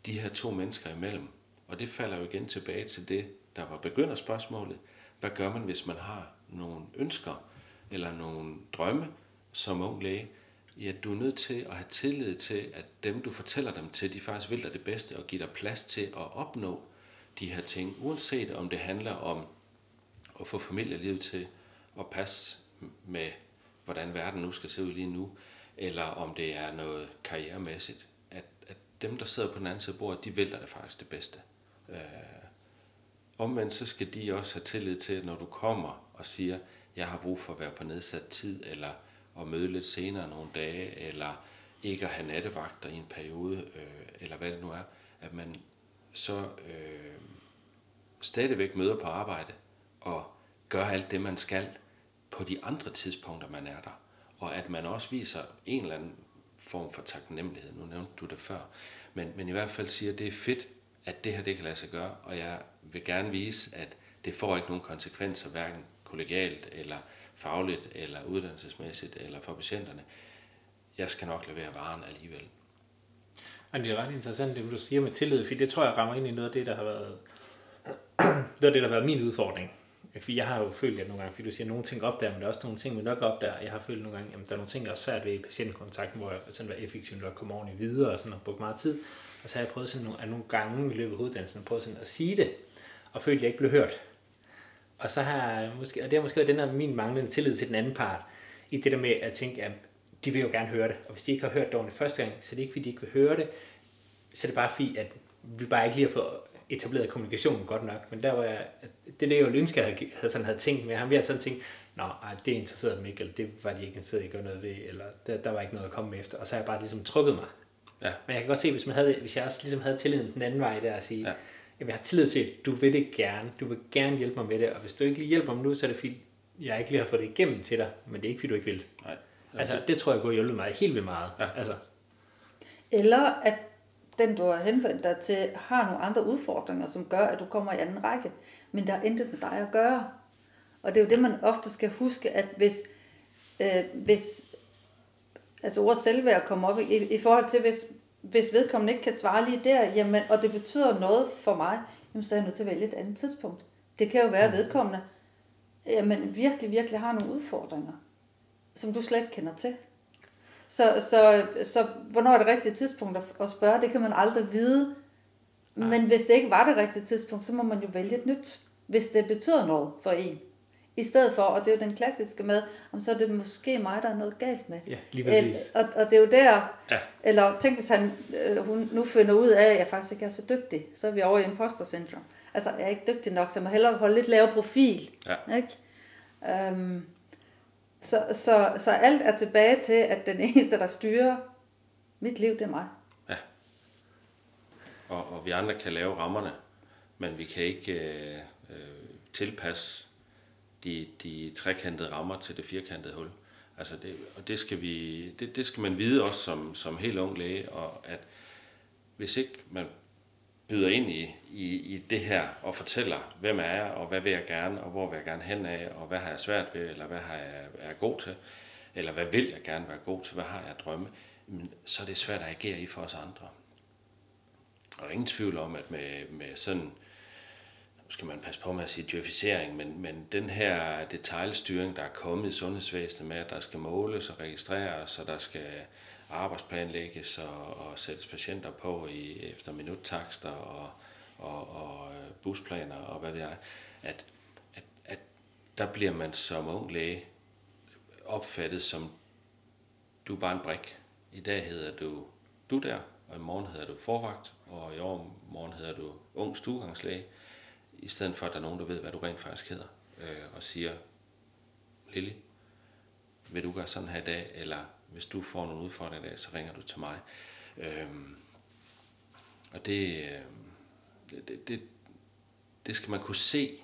de her to mennesker imellem. Og det falder jo igen tilbage til det, der var begynderspørgsmålet. Hvad gør man, hvis man har nogle ønsker eller nogle drømme som ung læge? Ja, du er nødt til at have tillid til, at dem, du fortæller dem til, de faktisk vil dig det bedste og give dig plads til at opnå de her ting, uanset om det handler om at få familielivet til at passe med, hvordan verden nu skal se ud lige nu, eller om det er noget karrieremæssigt, at, at dem, der sidder på den anden side af bordet, de vælter det faktisk det bedste. Øh, omvendt så skal de også have tillid til, at når du kommer og siger, jeg har brug for at være på nedsat tid, eller at møde lidt senere nogle dage, eller ikke at have nattevagter i en periode, øh, eller hvad det nu er, at man så øh, stadigvæk møder på arbejde og gør alt det, man skal på de andre tidspunkter, man er der. Og at man også viser en eller anden form for taknemmelighed. Nu nævnte du det før. Men, men i hvert fald siger, at det er fedt, at det her det kan lade sig gøre, og jeg vil gerne vise, at det får ikke nogen konsekvenser, hverken kollegialt, eller fagligt, eller uddannelsesmæssigt, eller for patienterne. Jeg skal nok levere varen alligevel. Og det er ret interessant, det du siger med tillid, for det tror jeg rammer ind i noget af det, der har været, noget af det, der har været min udfordring. Fordi jeg har jo følt, at nogle gange, fordi du siger, at nogle ting opdager, men der er også nogle ting, vi nok opdager. Jeg har følt nogle gange, at der er nogle ting, der er svært ved i patientkontakten, hvor jeg sådan var effektiv, når jeg kom ordentligt videre, og sådan og brugt meget tid. Og så har jeg prøvet sådan nogle, at nogle gange i løbet af uddannelsen, prøvet sådan at sige det, og følt, at jeg ikke blev hørt. Og så har jeg måske, og det har måske været den her min manglende tillid til den anden part, i det der med at tænke, at de vil jo gerne høre det. Og hvis de ikke har hørt det ordentligt første gang, så er det ikke, fordi de ikke vil høre det, så er det bare fordi, at vi bare ikke lige har fået etableret kommunikationen godt nok. Men der var jeg, det er jo ønske, jeg havde, havde, sådan, havde tænkt med ham. Vi havde sådan tænkt, nå, ej, det interesserede dem ikke, eller det var de ikke interesseret i at gøre noget ved, eller der, der var ikke noget at komme efter. Og så har jeg bare ligesom trukket mig. Ja. Men jeg kan godt se, hvis, man havde, hvis jeg også ligesom havde tilliden den anden vej der at sige, Ja. ja. jamen, jeg har tillid til, at du vil det gerne, du vil gerne hjælpe mig med det, og hvis du ikke lige hjælper mig nu, så er det fordi, jeg ikke lige har fået det igennem til dig, men det er ikke fordi, du ikke vil. Nej. Altså, det tror jeg kunne hjælpe mig helt vildt meget. Ja. Altså, Eller at den, du har henvendt dig til, har nogle andre udfordringer, som gør, at du kommer i anden række. Men der er intet med dig at gøre. Og det er jo det, man ofte skal huske, at hvis, øh, hvis altså ordet selvværd kommer op i, i forhold til, hvis, hvis vedkommende ikke kan svare lige der, jamen, og det betyder noget for mig, jamen, så er jeg nødt til at vælge et andet tidspunkt. Det kan jo være, at vedkommende jamen, virkelig, virkelig har nogle udfordringer, som du slet ikke kender til. Så, så, så hvornår er det rigtige tidspunkt at, at spørge, det kan man aldrig vide. Men hvis det ikke var det rigtige tidspunkt, så må man jo vælge et nyt, hvis det betyder noget for en. I stedet for, og det er jo den klassiske med, om så er det måske mig, der er noget galt med. Ja, lige præcis. El, og, og det er jo der, Ja. eller tænk hvis han, øh, hun nu finder ud af, at jeg faktisk ikke er så dygtig, så er vi over i imposter syndrome. Altså, jeg er ikke dygtig nok, så jeg må hellere holde lidt lavere profil. Ja. Ikke? Øhm, så, så, så alt er tilbage til, at den eneste, der styrer mit liv, det er mig. Ja. Og, og vi andre kan lave rammerne, men vi kan ikke øh, øh, tilpasse de, de trekantede rammer til det firkantede hul. Altså det, og det skal, vi, det, det skal man vide også som, som helt ung læge, og at hvis ikke man byder ind i, i, i det her og fortæller, hvem er jeg, og hvad vil jeg gerne, og hvor vil jeg gerne hen af, og hvad har jeg svært ved, eller hvad har jeg, er jeg god til, eller hvad vil jeg gerne være god til, hvad har jeg at drømme, men så er det svært at agere i for os andre. Og der er ingen tvivl om, at med, med sådan, nu skal man passe på med at sige djøfisering, men, men den her detaljstyring, der er kommet i sundhedsvæsenet med, at der skal måles og registreres, og der skal arbejdsplanlægges og, og sættes patienter på i, efter minuttakster og, og, og øh, busplaner og hvad ved jeg, at, at, at der bliver man som ung læge opfattet som, du er bare en brik. I dag hedder du du der, og i morgen hedder du forvagt, og i morgen hedder du ung stuegangslæge, i stedet for at der er nogen, der ved, hvad du rent faktisk hedder, øh, og siger, Lille, vil du gøre sådan her i dag, eller hvis du får nogle udfordringer i dag, så ringer du til mig. Øhm, og det, øh, det, det, det skal man kunne se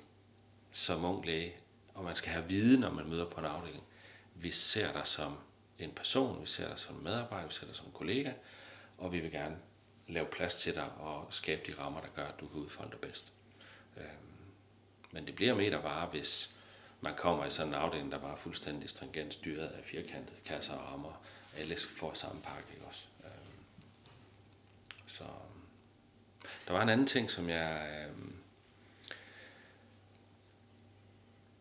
som ung læge, og man skal have viden, når man møder på en afdeling. Vi ser dig som en person, vi ser dig som medarbejder, vi ser dig som kollega, og vi vil gerne lave plads til dig og skabe de rammer, der gør, at du kan udfolde dig bedst. Øhm, men det bliver meter bare, hvis man kommer i sådan en afdeling, der bare er fuldstændig stringent styret af firkantede kasser og rammer. Alle får samme pakke, ikke også? Øhm, så øhm, der var en anden ting, som jeg, øhm,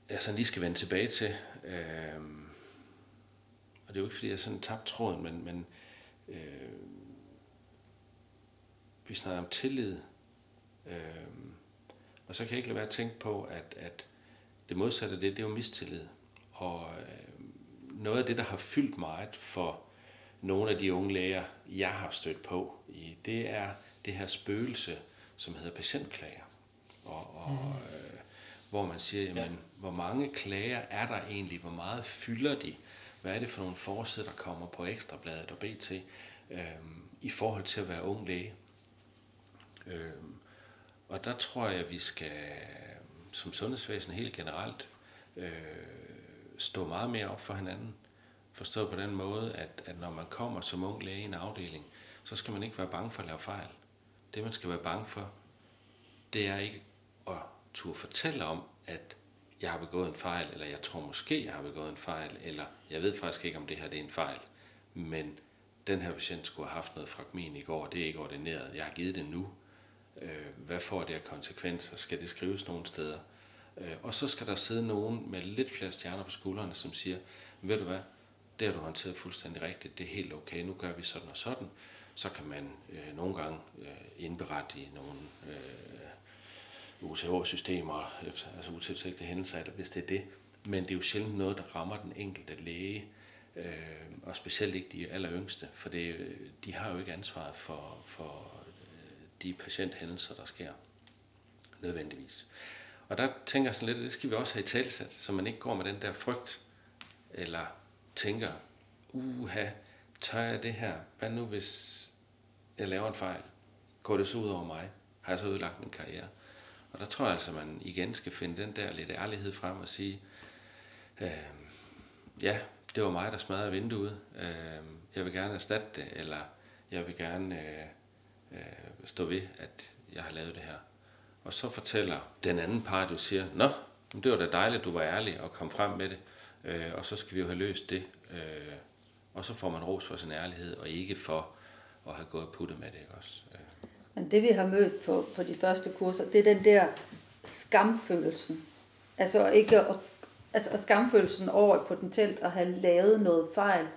jeg sådan lige skal vende tilbage til. Øhm, og det er jo ikke, fordi jeg sådan tabt tråden, men, men øh, vi snakker om tillid. Øh, og så kan jeg ikke lade være at tænke på, at, at det modsatte af det, det er jo mistillid. Og øh, noget af det, der har fyldt meget for nogle af de unge læger, jeg har stødt på, i, det er det her spøgelse, som hedder patientklager. Og, og øh, hvor man siger, jamen, hvor mange klager er der egentlig? Hvor meget fylder de? Hvad er det for nogle forsider, der kommer på Ekstrabladet og BT øh, i forhold til at være ung læge? Øh, og der tror jeg, vi skal som sundhedsvæsen helt generelt øh, stå meget mere op for hinanden. Forstået på den måde, at, at når man kommer som ung læge i en afdeling, så skal man ikke være bange for at lave fejl. Det man skal være bange for, det er ikke at turde fortælle om, at jeg har begået en fejl, eller jeg tror måske, jeg har begået en fejl, eller jeg ved faktisk ikke, om det her det er en fejl. Men den her patient skulle have haft noget fragmin i går, det er ikke ordineret. Jeg har givet det nu. Øh, hvad får det af konsekvenser? Skal det skrives nogle steder? Øh, og så skal der sidde nogen med lidt flere stjerner på skuldrene, som siger, ved du hvad, det har du håndteret fuldstændig rigtigt, det er helt okay, nu gør vi sådan og sådan. Så kan man øh, nogle gange øh, indberette i nogle øh, UTH-systemer, øh, altså utilsigtede hændelser, hvis det er det. Men det er jo sjældent noget, der rammer den enkelte læge, øh, og specielt ikke de aller yngste, for det, øh, de har jo ikke ansvaret for, for de patienthændelser, der sker nødvendigvis. Og der tænker jeg sådan lidt, at det skal vi også have i talsat, så man ikke går med den der frygt, eller tænker, uha, tør jeg det her? Hvad nu, hvis jeg laver en fejl? Går det så ud over mig? Har jeg så ødelagt min karriere? Og der tror jeg altså, at man igen skal finde den der lidt ærlighed frem og sige, øh, ja, det var mig, der smadrede vinduet. Øh, jeg vil gerne erstatte det, eller jeg vil gerne øh, øh, stå ved, at jeg har lavet det her. Og så fortæller den anden part, jo siger, Nå, men det var da dejligt, du var ærlig og kom frem med det, øh, og så skal vi jo have løst det. Øh, og så får man ros for sin ærlighed, og ikke for at have gået og puttet med det. Ikke også? Øh. Men det vi har mødt på, på de første kurser, det er den der skamfølelsen. Altså ikke at, altså skamfølelsen over potentielt at have lavet noget fejl.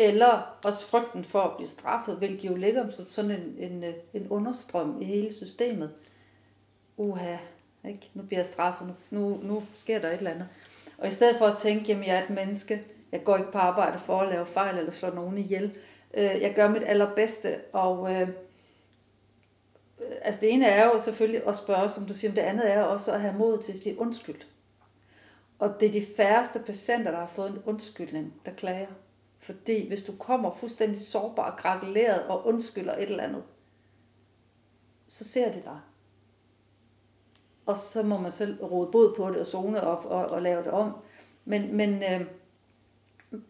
Eller også frygten for at blive straffet, hvilket jo ligger som sådan en, en, en understrøm i hele systemet. Uha, Ikke? Nu bliver jeg straffet, nu, nu, nu sker der et eller andet. Og i stedet for at tænke, jamen jeg er et menneske, jeg går ikke på arbejde for at lave fejl eller slå nogen ihjel. Øh, jeg gør mit allerbedste, og øh, øh altså det ene er jo selvfølgelig at spørge, som du siger, men det andet er også at have mod til at sige undskyld. Og det er de færreste patienter, der har fået en undskyldning, der klager. Fordi hvis du kommer fuldstændig sårbar, krakeleret og undskylder et eller andet, så ser de dig. Og så må man selv råde bod på det og zone op og, og lave det om. Men, men, øh,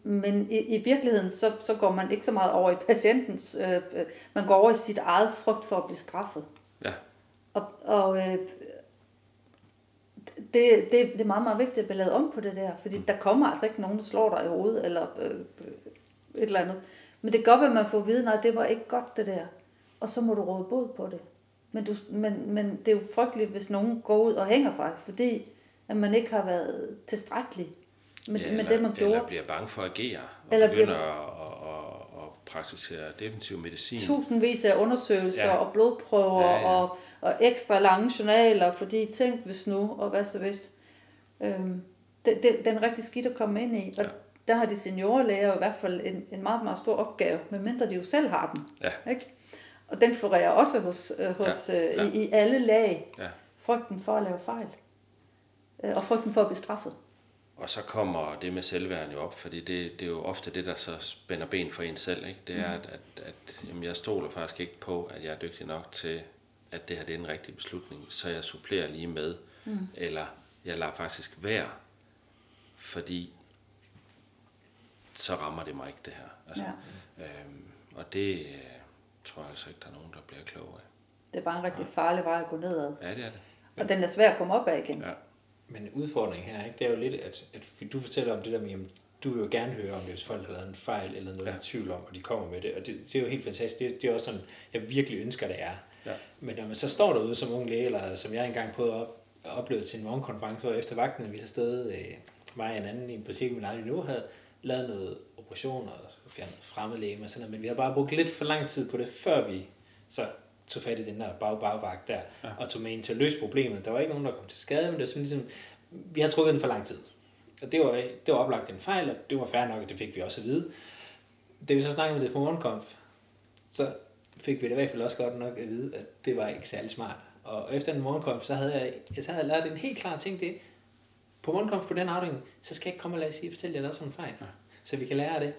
men i, i virkeligheden, så, så går man ikke så meget over i patientens, øh, øh man går over i sit eget frygt for at blive straffet. Ja. Og, og øh, det, det, det er meget, meget vigtigt at blive lavet om på det der, fordi der kommer altså ikke nogen, der slår dig i hovedet, eller øh, et eller andet. Men det kan godt være, at man får at vide, nej, det var ikke godt det der. Og så må du råde bod på det. Men, du, men, men det er jo frygteligt, hvis nogen går ud og hænger sig, fordi at man ikke har været tilstrækkelig med, ja, med eller, det, man gjorde. Eller bliver bange for at agere, og Eller begynder bliver- at, at, at, praktisere defensiv medicin. Tusindvis af undersøgelser Ja. og blodprøver ja. ja. Og, og ekstra lange journaler, fordi tænk hvis nu, og hvad så hvis. Øhm, det, det, det er rigtig skidt at komme ind i. Og Ja. der har de seniorlæger i hvert fald en, en meget, meget stor opgave, medmindre de jo selv har den. Ja. Ikke? Og den florerer også hos, øh, hos Ja, ja, ja. I, i alle lag. Ja. Frygten for at lave fejl. Øh, og frygten for at blive straffet. Og så kommer det med selvværden jo op, fordi det, det er jo ofte det, der så spænder ben for en selv. Ikke? Det er, at, at, at jamen, jeg stoler faktisk ikke på, at jeg er dygtig nok til, at det her det er en rigtig beslutning, så jeg supplerer lige med, mm. eller jeg lader faktisk være, fordi så rammer det mig ikke det her. Altså, Ja. øhm, og det øh, tror jeg altså ikke, der er nogen, der bliver klogere af. Det er bare en rigtig farlig vej at gå nedad. Ja, det er det. Og den er svær at komme op af igen. Ja. Men udfordringen her, ikke, det er jo lidt, at, at du fortæller om det der med, jamen, du vil jo gerne høre om det, hvis folk har lavet en fejl eller noget, ja. Ja. i tvivl om, og de kommer med det. Og det, det er jo helt fantastisk. Det, det er også sådan, jeg virkelig ønsker, det er. Ja. Men når man så står derude som ung læge, eller som jeg engang at op, opleve til en morgenkonference, hvor efter vagten, vi havde stedet, øh, mig og en anden i en butik, min egen nu havde lavet noget operation og fjernet fremmedlæge og sådan noget, men vi har bare brugt lidt for lang tid på det, før vi så tog fat i den der bag bagvagt der, ja. og tog med ind til at løse problemet. Der var ikke nogen, der kom til skade, men det var sådan ligesom, vi har trukket den for lang tid. Og det var, det var oplagt en fejl, og det var fair nok, og det fik vi også at vide. Da vi så snakkede med det på morgenkonf, så fik vi det i hvert fald også godt nok at vide, at det var ikke særlig smart. Og efter en morgenkonf, så havde jeg, så havde jeg lært en helt klar ting, det på morgenkonf på den afdeling, så skal jeg ikke komme og lade sige, fortælle jer, der er sådan en fejl. Ja. Så vi kan lære af det.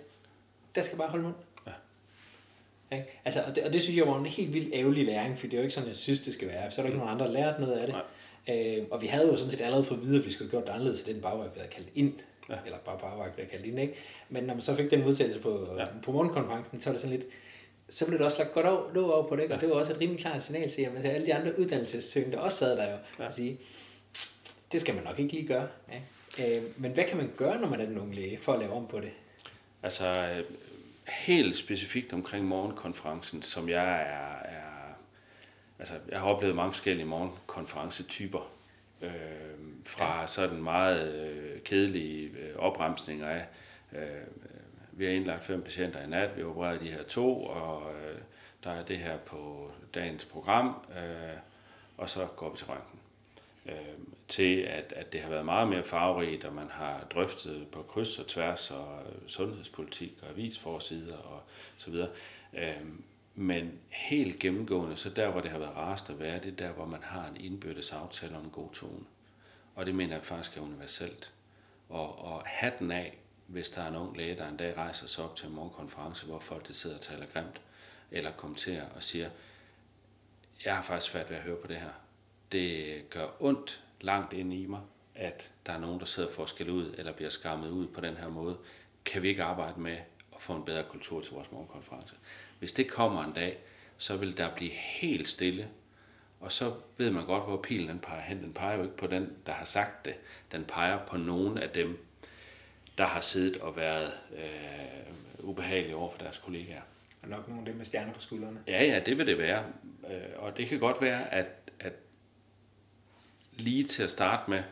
Der skal bare holde mund. Ja. Ikke? Altså, og, det, og det synes jeg var en helt vildt ærgerlig læring, for det er jo ikke sådan, jeg synes, det skal være. Så er der ikke nogen andre, der lært noget af det. Øh, og vi havde jo sådan set allerede fået videre, at vi skulle have gjort det anderledes, til den bagvagt, vi havde kaldt ind. Ja. Eller bare bagvagt, vi havde kaldt ind, ikke? Men når man så fik den modtagelse på. Ja. på morgenkonferencen, så var det sådan lidt, så blev det også lagt godt over, låg over på det, ikke? og det var også et rimelig klart signal til, at alle de andre uddannelsessøgende, der også sad der jo, ja. at sige, det skal man nok ikke lige gøre. Ja. Øh, men hvad kan man gøre, når man er den unge læge, for at lave om på det? Altså øh, helt specifikt omkring morgenkonferencen, som jeg er, er altså jeg har oplevet mange forskellige morgenkonferencetyper. Øh, fra ja. sådan meget øh, kedelige øh, opremsninger af, øh, vi har indlagt fem patienter i nat, vi har opereret de her to, og øh, der er det her på dagens program, øh, og så går vi til røntgen øh, til at, at det har været meget mere farverigt, og man har drøftet på kryds og tværs, og øh, sundhedspolitik og avisforsider og så videre. Øh, men helt gennemgående, så der, hvor det har været rarest at være, det er der, hvor man har en indbyrdes aftale om en god tone. Og det mener jeg faktisk er universelt. Og, og hatten af, hvis der er en ung læge, der en dag rejser sig op til en morgenkonference, hvor folk der sidder og taler grimt, eller kommenterer og siger, jeg har faktisk svært ved at høre på det her. Det gør ondt langt ind i mig, at der er nogen, der sidder for at skille ud, eller bliver skammet ud på den her måde. Kan vi ikke arbejde med at få en bedre kultur til vores morgenkonference? Hvis det kommer en dag, så vil der blive helt stille, og så ved man godt, hvor pilen den peger hen. Den peger jo ikke på den, der har sagt det. Den peger på nogen af dem, der har siddet og været øh, ubehagelige over for deres kollegaer. Og nok nogle af dem med stjerner på skuldrene. Ja, ja, det vil det være. Øh, Og det kan godt være, at, at lige til at starte med,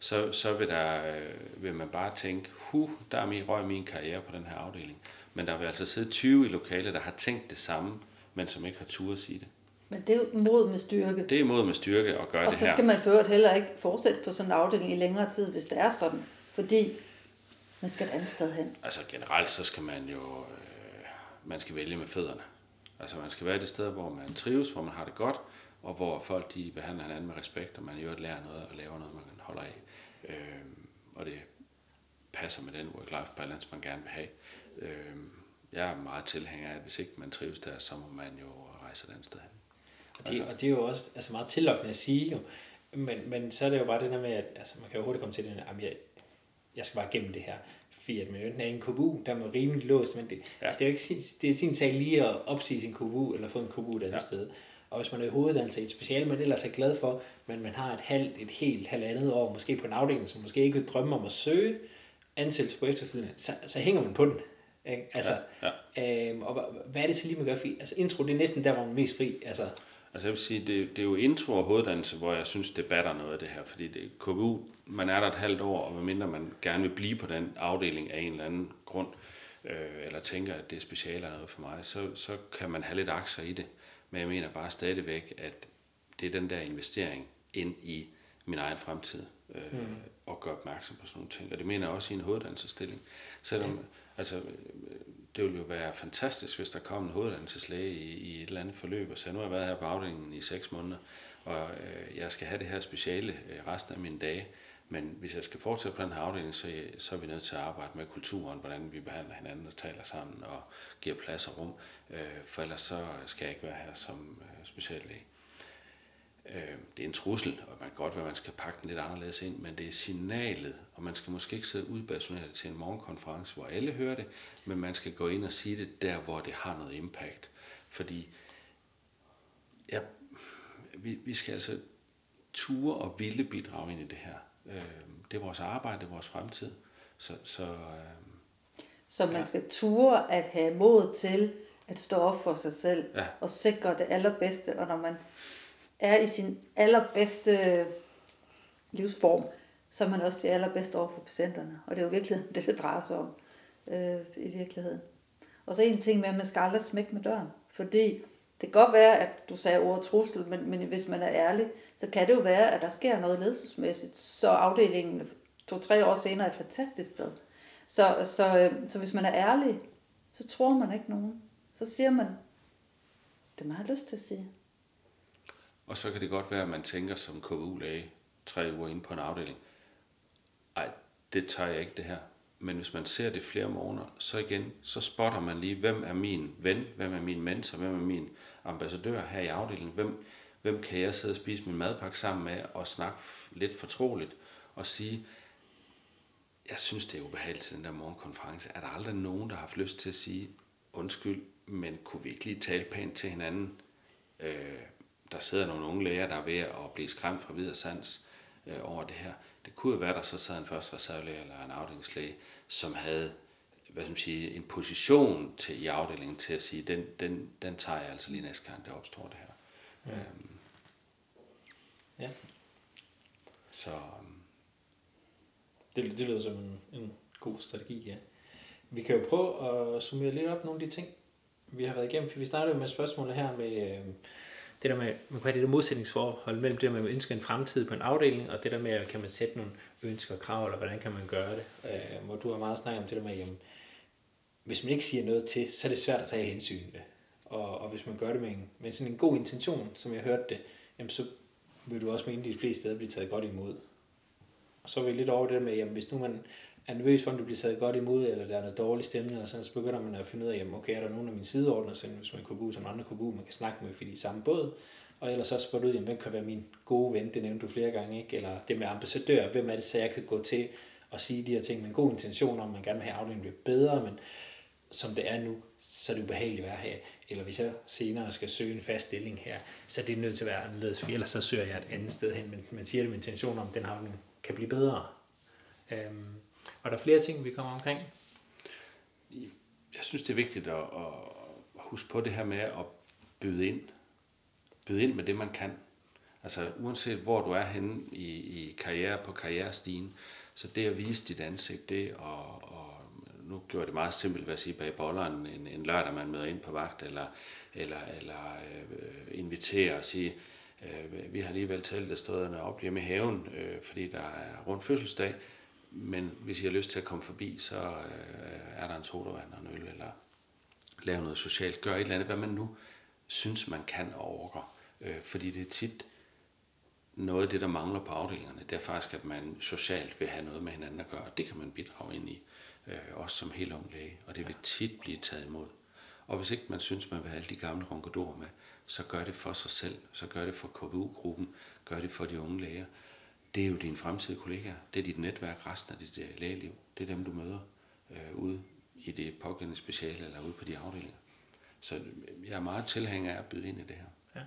så, så vil, der, øh, vil man bare tænke, hu, der er min røg min karriere på den her afdeling. Men der vil altså sidde 20 i lokalet, der har tænkt det samme, men som ikke har tur at sige det. Men det er jo mod med styrke. Det er mod med styrke at gøre og det så her. skal man øvrigt heller ikke fortsætte på sådan en afdeling i længere tid, hvis det er sådan. Fordi man skal et andet sted hen. Altså generelt så skal man jo, øh, man skal vælge med fødderne. Altså man skal være det sted, hvor man trives, hvor man har det godt, og hvor folk de behandler hinanden med respekt, og man i øvrigt lærer noget og laver noget, man holder af. Øh, og det passer med den work-life balance, man gerne vil have. Øh, jeg er meget tilhænger af, at hvis ikke man trives der, så må man jo rejse et andet sted hen. Og det, og det er jo også altså meget tillokkende at sige jo. Men, men så er det jo bare det der med, at altså, man kan jo hurtigt komme til det, at jeg, jeg skal bare gennem det her. Fordi at man enten er i en KBU, der er man rimelig låst, men det, ja. altså, det er jo ikke sin, det er sin sag lige at opsige sin KBU, eller få en KBU et andet ja. sted. Og hvis man er i hoveduddannelse i et speciale, man ellers er glad for, men man har et, halvt, et helt halvandet år, måske på en afdeling, som måske ikke vil drømme om at søge ansættelse på efterfølgende, så, så hænger man på den. Ikke? Altså, ja, ja. Øhm, og hvad er det så lige, man gør? Fordi, altså, intro, det er næsten der, hvor man er mest fri. Altså, Altså jeg vil sige, det, det er jo intro og hoveduddannelse, hvor jeg synes, det batter noget af det her. Fordi det, KBU, man er der et halvt år, og medmindre man gerne vil blive på den afdeling af en eller anden grund, øh, eller tænker, at det er speciale eller noget for mig, så, så kan man have lidt aktier i det. Men jeg mener bare stadigvæk, at det er den der investering ind i min egen fremtid, øh, mm. og gøre opmærksom på sådan nogle ting. Og det mener jeg også i en hoveduddannelsesstilling. Selvom, ja. altså, det ville jo være fantastisk, hvis der kom en hoveduddannelseslæge i, i et eller andet forløb, og sagde, nu har jeg været her på afdelingen i seks måneder, og øh, jeg skal have det her speciale øh, resten af mine dage, men hvis jeg skal fortsætte på den her afdeling, så, så er vi nødt til at arbejde med kulturen, hvordan vi behandler hinanden og taler sammen og giver plads og rum, øh, for ellers så skal jeg ikke være her som øh, speciallæge. Øh, det er en trussel, og man kan godt være, at man skal pakke den lidt anderledes ind, men det er signalet, og man skal måske ikke sidde udbasuneret til en morgenkonference, hvor alle hører det, men man skal gå ind og sige det der, hvor det har noget impact. Fordi ja, vi, vi skal altså ture og ville bidrage ind i det her. Øh, det er vores arbejde, det er vores fremtid. Så, så, øh, så man ja. skal ture at have mod til at stå op for sig selv ja. og sikre det allerbedste, og når man er i sin allerbedste livsform, så er man også det allerbedste over for patienterne. Og det er jo virkelig det, det drejer sig om øh, i virkeligheden. Og så en ting med, at man skal aldrig smække med døren. Fordi det kan godt være, at du sagde ordet trussel, men, men hvis man er ærlig, så kan det jo være, at der sker noget ledelsesmæssigt, så afdelingen to-tre år senere er et fantastisk sted. Så, så, øh, så hvis man er ærlig, så tror man ikke nogen. Så siger man, det man har lyst til at sige. Og så kan det godt være, at man tænker som KBU-læge tre uger inde på en afdeling. Ej, det tager jeg ikke det her. Men hvis man ser det flere måneder, så igen, så spotter man lige, hvem er min ven, hvem er min mentor, hvem er min ambassadør her i afdelingen, hvem, hvem kan jeg sidde og spise min madpakke sammen med og snakke lidt fortroligt og sige, jeg synes, det er ubehageligt til den der morgenkonference. Er der aldrig nogen, der har haft lyst til at sige, undskyld, men kunne vi ikke lige tale pænt til hinanden? Øh, der sidder nogle unge læger, der er ved at blive skræmt fra videre sans øh, over det her. Det kunne jo være, der så sad en første reservelæge eller en afdelingslæge, som havde hvad skal man sige, en position til, i afdelingen til at sige, den, den, den tager jeg altså lige næste gang, det opstår det her. Ja. Øhm, ja. Så... Um, det, det lyder som en, en god strategi, ja. Vi kan jo prøve at summere lidt op nogle af de ting, vi har været igennem. Vi startede med spørgsmålet her med, øh, det der med, man kan have det der modsætningsforhold mellem det der med, at man ønsker en fremtid på en afdeling, og det der med, kan man sætte nogle ønsker og krav, eller hvordan kan man gøre det. Øh, hvor du har meget snakket om det der med, jamen, hvis man ikke siger noget til, så er det svært at tage hensyn det. Og, og hvis man gør det med, en, med sådan en god intention, som jeg hørte det, jamen så vil du også mene, at de fleste steder bliver taget godt imod. Og så er vi lidt over det med, jamen hvis nu man er nervøs for, om det bliver taget godt imod, eller der er noget dårlig stemning, eller sådan, så begynder man at finde ud af, jamen, okay, er der nogen af mine sideordner, så hvis man kunne bo som andre kunne bo, man kan snakke med, fordi de er samme båd, og ellers så spørger du ud, jamen, hvem kan være min gode ven, det nævnte du flere gange, ikke? eller det med ambassadør, hvem er det, så jeg kan gå til og sige de her ting med en god intention om, man gerne vil have afdelingen blive bedre, men som det er nu, så er det ubehageligt at være her. Eller hvis jeg senere skal søge en fast stilling her, så er det nødt til at være anderledes, for ellers så søger jeg et andet sted hen, men man siger det med intention om, at den afdeling kan blive bedre. Øhm, var der flere ting, vi kommer omkring? Jeg synes, det er vigtigt at, at huske på det her med at byde ind. Byde ind med det, man kan. Altså uanset hvor du er henne i, i karriere på karrierestigen, så det at vise dit ansigt, det og, og nu gjorde det meget simpelt ved at sige bag bolleren en, en lørdag, man møder ind på vagt, eller, eller, eller øh, invitere og sige, øh, vi har alligevel talt af stederne op hjemme i haven, øh, fordi der er rundt fødselsdag, men hvis I har lyst til at komme forbi, så øh, er der en sodavand og en øl, eller lave noget socialt, gør et eller andet, hvad man nu synes, man kan overgå. Øh, fordi det er tit noget af det, der mangler på afdelingerne, det er faktisk, at man socialt vil have noget med hinanden at gøre, og det kan man bidrage ind i, øh, også som helt ung læge, og det vil tit blive taget imod. Og hvis ikke man synes, man vil have alle de gamle ronkedorer med, så gør det for sig selv, så gør det for KBU-gruppen, gør det for de unge læger. Det er jo dine fremtidige kollegaer, det er dit netværk resten af dit øh, lægeliv, det er dem, du møder øh, ude i det pågældende speciale eller ude på de afdelinger. Så øh, jeg er meget tilhænger af at byde ind i det her. Ja,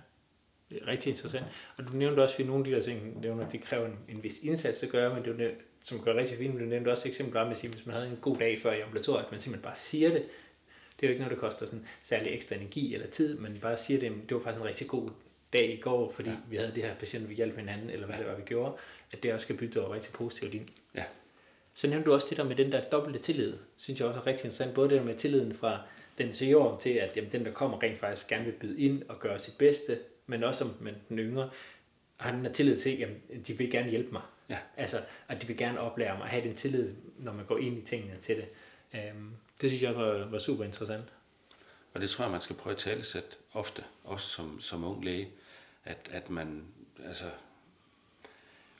det er rigtig interessant. Og du nævnte også, at nogle af de der ting, nævner, det kræver en, en vis indsats at gøre, men det er jo som gør rigtig fint, men du nævnte også eksempel med at sige, hvis man havde en god dag før i ambulatoriet, at man simpelthen bare siger det. Det er jo ikke noget, der koster sådan særlig ekstra energi eller tid, men bare siger det, det var faktisk en rigtig god dag i går, fordi ja. vi havde det her patient, vi hjalp hinanden, eller hvad det var, vi gjorde, at det også skal bytte rigtig positivt ind. Ja. Så nævnte du også det der med den der dobbelte tillid, synes jeg også er rigtig interessant. Både det der med tilliden fra den senior til, at jamen, den der kommer rent faktisk gerne vil byde ind og gøre sit bedste, men også om men den yngre har den der tillid til, at de vil gerne hjælpe mig. Ja. Altså, at de vil gerne oplære mig at have den tillid, når man går ind i tingene til det. Um, det synes jeg var, var super interessant. Og det tror jeg, man skal prøve at tale sæt ofte, også som, som ung læge, at, at man, altså,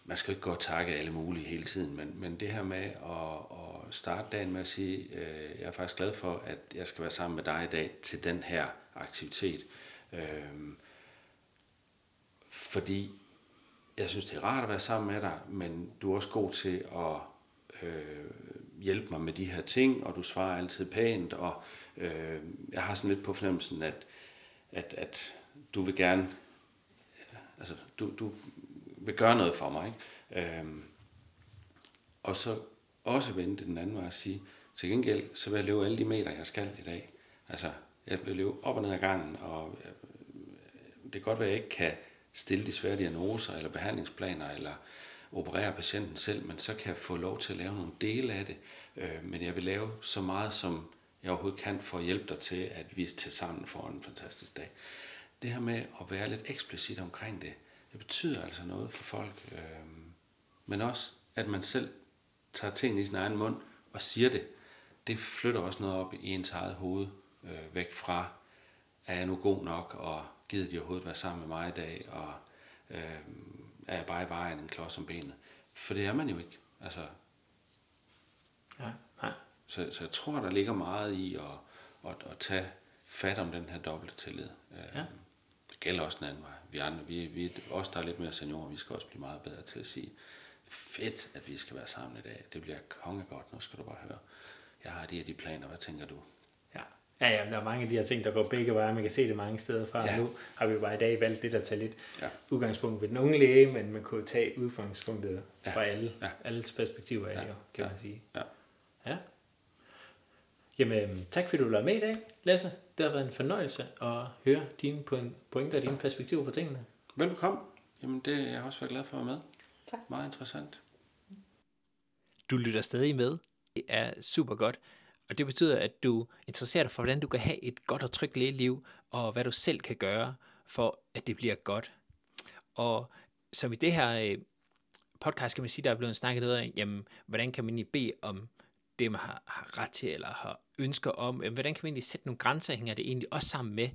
man skal ikke gå og takke alle mulige hele tiden, men, men det her med at, at starte dagen med at sige, øh, jeg er faktisk glad for, at jeg skal være sammen med dig i dag til den her aktivitet. Øh, fordi jeg synes, det er rart at være sammen med dig, men du er også god til at øh, hjælpe mig med de her ting, og du svarer altid pænt, og øh, jeg har sådan lidt på fornemmelsen, at, at, at du vil gerne, altså du, du vil gøre noget for mig. Ikke? Øhm, og så også vende den anden vej og sige, til gengæld, så vil jeg løbe alle de meter, jeg skal i dag. Altså, jeg vil løbe op og ned ad gangen, og øh, det kan godt være, at jeg ikke kan stille de svære diagnoser, eller behandlingsplaner, eller operere patienten selv, men så kan jeg få lov til at lave nogle dele af det. Øh, men jeg vil lave så meget, som jeg overhovedet kan for at hjælpe dig til, at vi til sammen får en fantastisk dag. Det her med at være lidt eksplicit omkring det, det betyder altså noget for folk. Øh, men også, at man selv tager tingene i sin egen mund og siger det. Det flytter også noget op i ens eget hoved, øh, væk fra, er jeg nu god nok, og gider de overhovedet være sammen med mig i dag, og øh, er jeg bare i vejen en klods om benet. For det er man jo ikke. Altså, ja, nej. Så, så jeg tror, der ligger meget i at, at, at tage fat om den her dobbelte tillid. Øh, ja gælder også den anden vej. Vi, andre, vi, vi, os, der er lidt mere seniorer, vi skal også blive meget bedre til at sige, fedt, at vi skal være sammen i dag. Det bliver kongegodt. Nu skal du bare høre. Jeg har de her de planer. Hvad tænker du? Ja. Ja, ja, der er mange af de her ting, der går begge veje. Man kan se det mange steder fra. Ja. Nu har vi bare i dag valgt lidt at tage lidt ja. udgangspunkt ved den unge læge, men man kunne tage udgangspunktet ja. fra alle, ja. alles perspektiver af, ja. jo, kan ja. man sige. Ja. ja. Jamen, tak fordi du var med i dag, Lasse. Det har været en fornøjelse at høre dine pointer og dine perspektiver på tingene. Velkommen. Jamen, det er jeg også været glad for at være med. Tak. Meget interessant. Du lytter stadig med. Det er super godt. Og det betyder, at du interesserer dig for, hvordan du kan have et godt og trygt lægeliv, og hvad du selv kan gøre, for at det bliver godt. Og som i det her øh, podcast, kan man sige, der er blevet snakket noget af, jamen, hvordan kan man lige bede om det, man har, har ret til, eller har ønsker om, hvordan kan man egentlig sætte nogle grænser, hænger det egentlig også sammen med?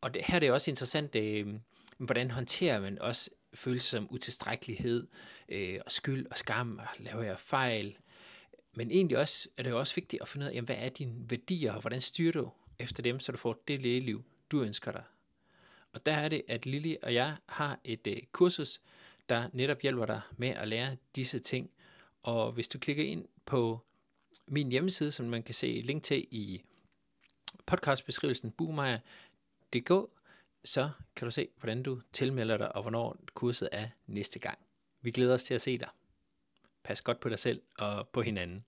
Og det, her er det også interessant, øh, hvordan håndterer man også følelser som utilstrækkelighed, øh, og skyld og skam, og laver jeg fejl? Men egentlig også, er det jo også vigtigt at finde ud af, jamen, hvad er dine værdier, og hvordan styrer du efter dem, så du får det lægeliv, du ønsker dig? Og der er det, at Lili og jeg har et øh, kursus, der netop hjælper dig med at lære disse ting. Og hvis du klikker ind på min hjemmeside, som man kan se link til i podcastbeskrivelsen boomeyer.dk, så kan du se, hvordan du tilmelder dig, og hvornår kurset er næste gang. Vi glæder os til at se dig. Pas godt på dig selv og på hinanden.